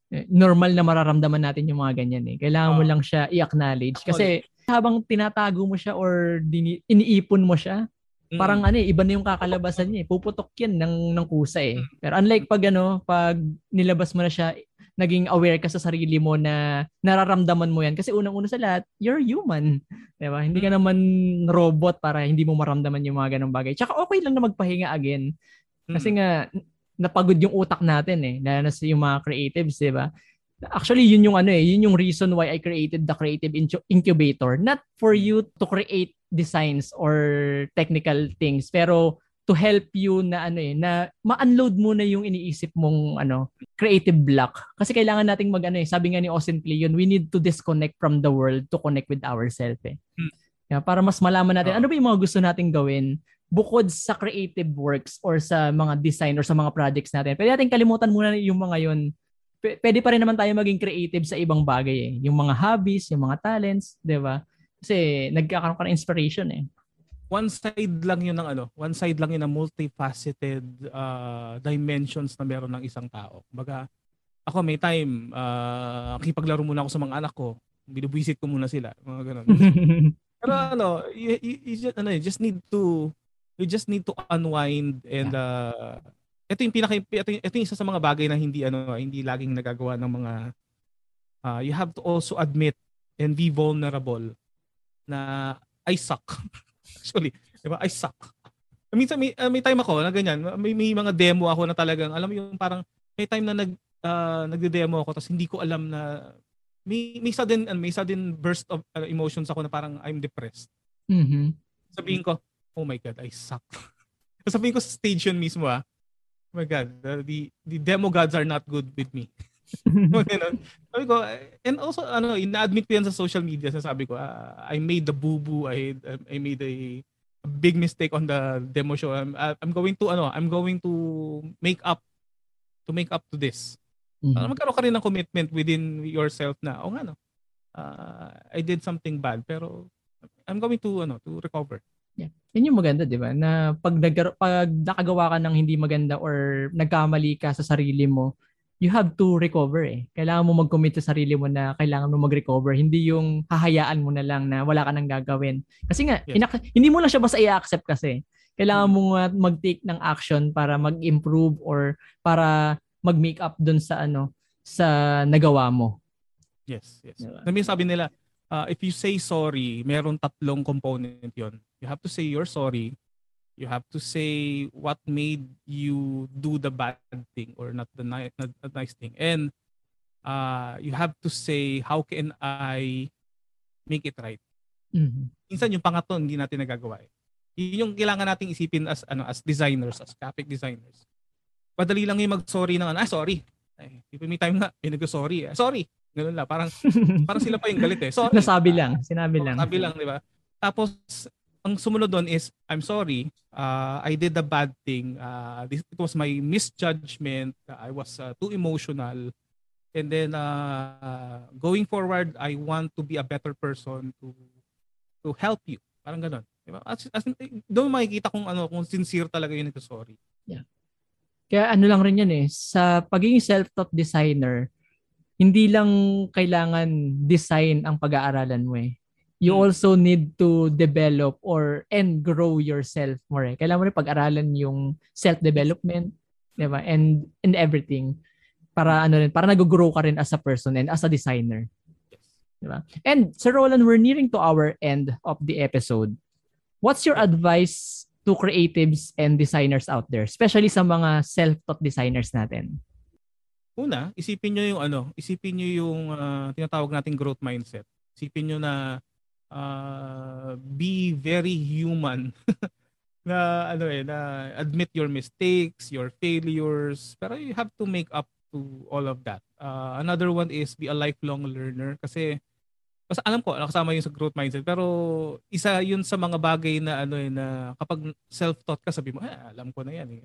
S1: Eh, Normal na mararamdaman natin yung mga ganyan eh. Kailangan mo
S2: Oo.
S1: lang siya i-acknowledge. Kasi habang tinatago mo siya or dini- iniipon mo siya,
S2: Mm.
S1: parang ano eh, iba na yung kakalabasan niya eh. Puputok yan ng, ng kusa eh.
S2: Mm.
S1: Pero unlike pag ano, pag nilabas mo na siya, naging aware ka sa sarili mo na nararamdaman mo yan. Kasi unang-una sa lahat, you're human. Diba? Hindi ka naman robot para hindi mo maramdaman yung mga ganong bagay. Tsaka okay lang na magpahinga again. Kasi
S2: Mm.
S1: nga, napagod yung utak natin eh. Lalo na sa yung mga creatives, di ba? Actually, yun yung ano eh, yun yung reason why I created the Creative Incu- Incubator. Not for you to create designs or technical things, pero to help you na ano eh, na ma-unload mo na yung iniisip mong ano, creative block. Kasi kailangan nating mag ano eh, sabi nga ni Austin Kleon, we need to disconnect from the world to connect with ourselves eh.
S2: Hmm.
S1: Yeah, para mas malaman natin
S2: Oo.
S1: ano ba yung mga gusto nating gawin bukod sa creative works or sa mga design or sa mga projects natin. Pwede natin kalimutan muna yung mga yun. P- pwede pa rin naman tayo maging creative sa ibang bagay eh. Yung mga hobbies, yung mga talents, di ba? Kasi nagkakaroon ka ng inspiration eh.
S2: One side lang yun ng ano, one side lang yun ng multifaceted uh, dimensions na meron ng isang tao. Baga, ako may time, uh, kipaglaro muna ako sa mga anak ko. Binubwisit ko muna sila. Mga ganun. Pero ano, you, you, you just, ano, you just need to you just need to unwind and uh, ito yung pinaka ito, yung, ito yung isa sa mga bagay na hindi ano hindi laging nagagawa ng mga uh, you have to also admit and be vulnerable na I suck. Actually, di ba? I suck. Minsan may, uh, may time ako na ganyan, may, may mga demo ako na talagang, alam mo yung parang, may time na nag, uh, nagde-demo ako tapos hindi ko alam na may may sudden uh, may sudden burst of uh, emotions ako na parang I'm depressed.
S1: Mhm.
S2: Sabihin ko, "Oh my god, I suck." Sabihin ko sa stage yun mismo ah. Oh my god, the the, the demo gods are not good with me. Sabi ko, and also, ano, ina-admit ko yan sa social media. Sabi ko, uh, I made the boo-boo. I, I made a, a big mistake on the demo show. I'm, I'm going to, ano, I'm going to make up, to make up to this. Mm-hmm. Uh, magkaroon ka rin ng commitment within yourself na, oh nga, no, uh, I did something bad, pero I'm going to, ano, to recover.
S1: Yeah. Yan yung maganda, di ba? Na pag, nag- pag nakagawa ka ng hindi maganda or nagkamali ka sa sarili mo, you have to recover eh. Kailangan mo mag-commit sa sarili mo na kailangan mo mag-recover. Hindi yung hahayaan mo na lang na wala ka nang gagawin. Kasi nga, yes. inak- hindi mo lang siya basta i-accept kasi. Kailangan mm. mo mag-take ng action para mag-improve or para mag-make up dun sa ano, sa nagawa mo.
S2: Yes, yes. Diba? Namin sabi nila, uh, if you say sorry, meron tatlong component yon. You have to say you're sorry, you have to say what made you do the bad thing or not the nice not the nice thing. And uh you have to say how can i make it right?
S1: Mm-hmm.
S2: minsan yung pangatlo hindi natin nagagawa eh. yun yung kailangan nating isipin as ano as designers as graphic designers. Madali lang yung mag-sorry ng ano ah sorry. Ay may time nga eh nag-sorry eh. sorry. Ganun lang parang parang sila pa yung galit eh. Sorry.
S1: Nasabi lang sinabi lang.
S2: sabi lang di ba? Tapos ang sumunod doon is, I'm sorry, uh, I did a bad thing. Uh, this, it was my misjudgment. I was uh, too emotional. And then uh, going forward, I want to be a better person to to help you. Parang ganun. Diba? As, as, doon makikita kung ano kung sincere talaga yung sorry.
S1: Yeah. Kaya ano lang rin yan eh, sa pagiging self-taught designer, hindi lang kailangan design ang pag-aaralan mo eh you hmm. also need to develop or and grow yourself more. Eh. Kailangan mo rin pag-aralan yung self-development, 'di ba? And and everything para ano rin, para nag-grow ka rin as a person and as a designer. Di ba? And Sir Roland, we're nearing to our end of the episode. What's your advice to creatives and designers out there, especially sa mga self-taught designers natin?
S2: Una, isipin niyo yung ano, isipin niyo yung uh, tinatawag nating growth mindset. Isipin niyo na uh, be very human na ano eh na admit your mistakes, your failures, pero you have to make up to all of that. Uh, another one is be a lifelong learner kasi kasi alam ko nakasama yun sa growth mindset pero isa yun sa mga bagay na ano eh na kapag self-taught ka sabi mo eh, alam ko na yan eh.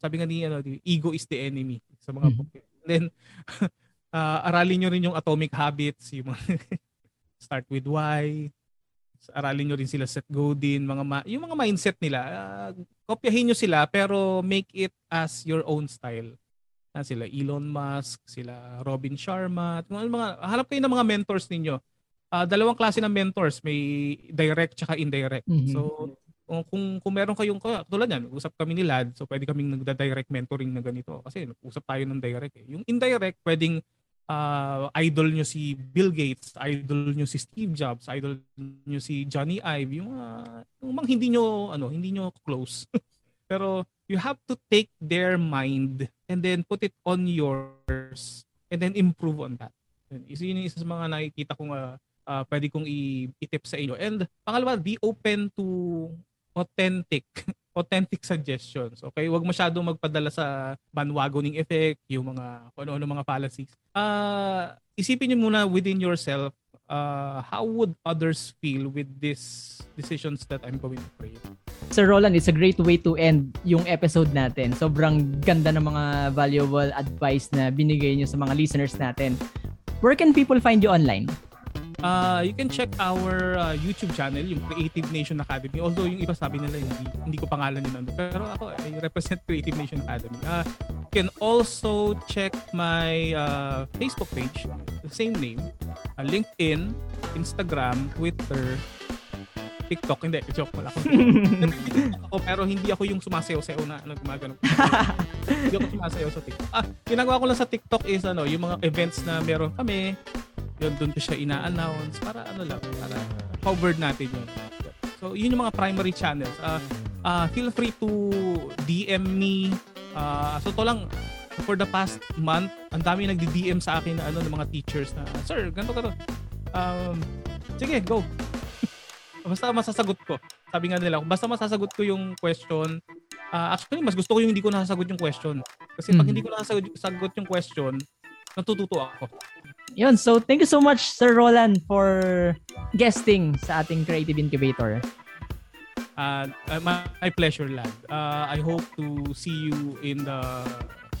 S2: sabi nga ni ano ego is the enemy sa mga mm-hmm. book then uh, aralin niyo rin yung atomic habits yung mga start with why. Aralin nyo rin sila Seth Godin, mga ma- yung mga mindset nila. Uh, kopyahin nyo sila pero make it as your own style. Uh, sila Elon Musk, sila Robin Sharma, mga, mga hanap kayo ng mga mentors ninyo. Uh, dalawang klase ng mentors, may direct tsaka indirect. Mm-hmm. So kung kung meron kayong tulad yan, usap kami ni Lad, so pwede kaming nagda-direct mentoring na ganito kasi usap tayo ng direct eh. Yung indirect pwedeng uh, idol nyo si Bill Gates, idol nyo si Steve Jobs, idol nyo si Johnny Ive, yung, uh, yung mga hindi nyo, ano, hindi nyo close. Pero you have to take their mind and then put it on yours and then improve on that. Isa yun isa sa mga nakikita kong uh, uh, pwede kong i- i-tip sa inyo. And pangalawa, be open to authentic authentic suggestions. Okay? Huwag masyadong magpadala sa bandwagoning effect, yung mga kung ano-ano mga fallacies. Uh, isipin niyo muna within yourself, uh, how would others feel with these decisions that I'm going to create?
S1: Sir Roland, it's a great way to end yung episode natin. Sobrang ganda ng mga valuable advice na binigay niyo sa mga listeners natin. Where can people find you online?
S2: Uh, you can check our uh, YouTube channel, yung Creative Nation Academy. Although yung iba sabi nila hindi, hindi ko pangalan yun nandun. Pero ako, I represent Creative Nation Academy. Uh, you can also check my uh, Facebook page, the same name, uh, LinkedIn, Instagram, Twitter, TikTok. Hindi, joke. Wala ako. ako pero hindi ako yung sumasayaw-sayaw na ano, gumagano. hindi ako sumasayaw sa TikTok. Ah, ginagawa ko lang sa TikTok is ano, yung mga events na meron kami, yun doon ko siya ina-announce para ano lang para covered natin yun. So yun yung mga primary channels. Uh, uh, feel free to DM me. Uh, so to lang for the past month ang dami nagdi-DM sa akin na ano ng mga teachers na sir ganito ka to um, sige go. Basta masasagot ko. Sabi nga nila basta masasagot ko yung question. Uh, actually mas gusto ko yung hindi ko nasasagot yung question. Kasi pag
S1: Mhm.
S2: hindi ko nasasagot yung question natututo ako
S1: Yun, so thank you so much Sir Roland for guesting sa ating Creative Incubator.
S2: Uh, uh, my, my pleasure, lad. Uh, I hope to see you in the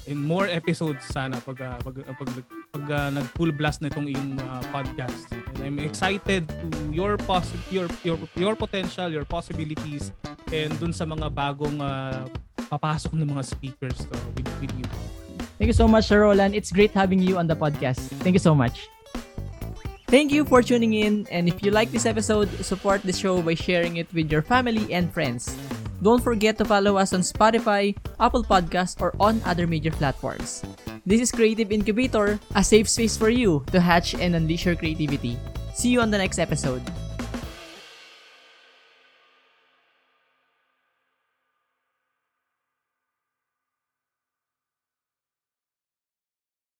S2: in more episodes sana pag uh, pag uh, pag, pag uh, nag full blast na itong iyong uh, podcast. And I'm excited to your poss your your your potential, your possibilities and dun sa mga bagong uh, papasok ng mga speakers to with, with you.
S1: Thank you so much, Sir Roland. It's great having you on the podcast. Thank you so much. Thank you for tuning in. And if you like this episode, support the show by sharing it with your family and friends. Don't forget to follow us on Spotify, Apple Podcasts, or on other major platforms. This is Creative Incubator, a safe space for you to hatch and unleash your creativity. See you on the next episode.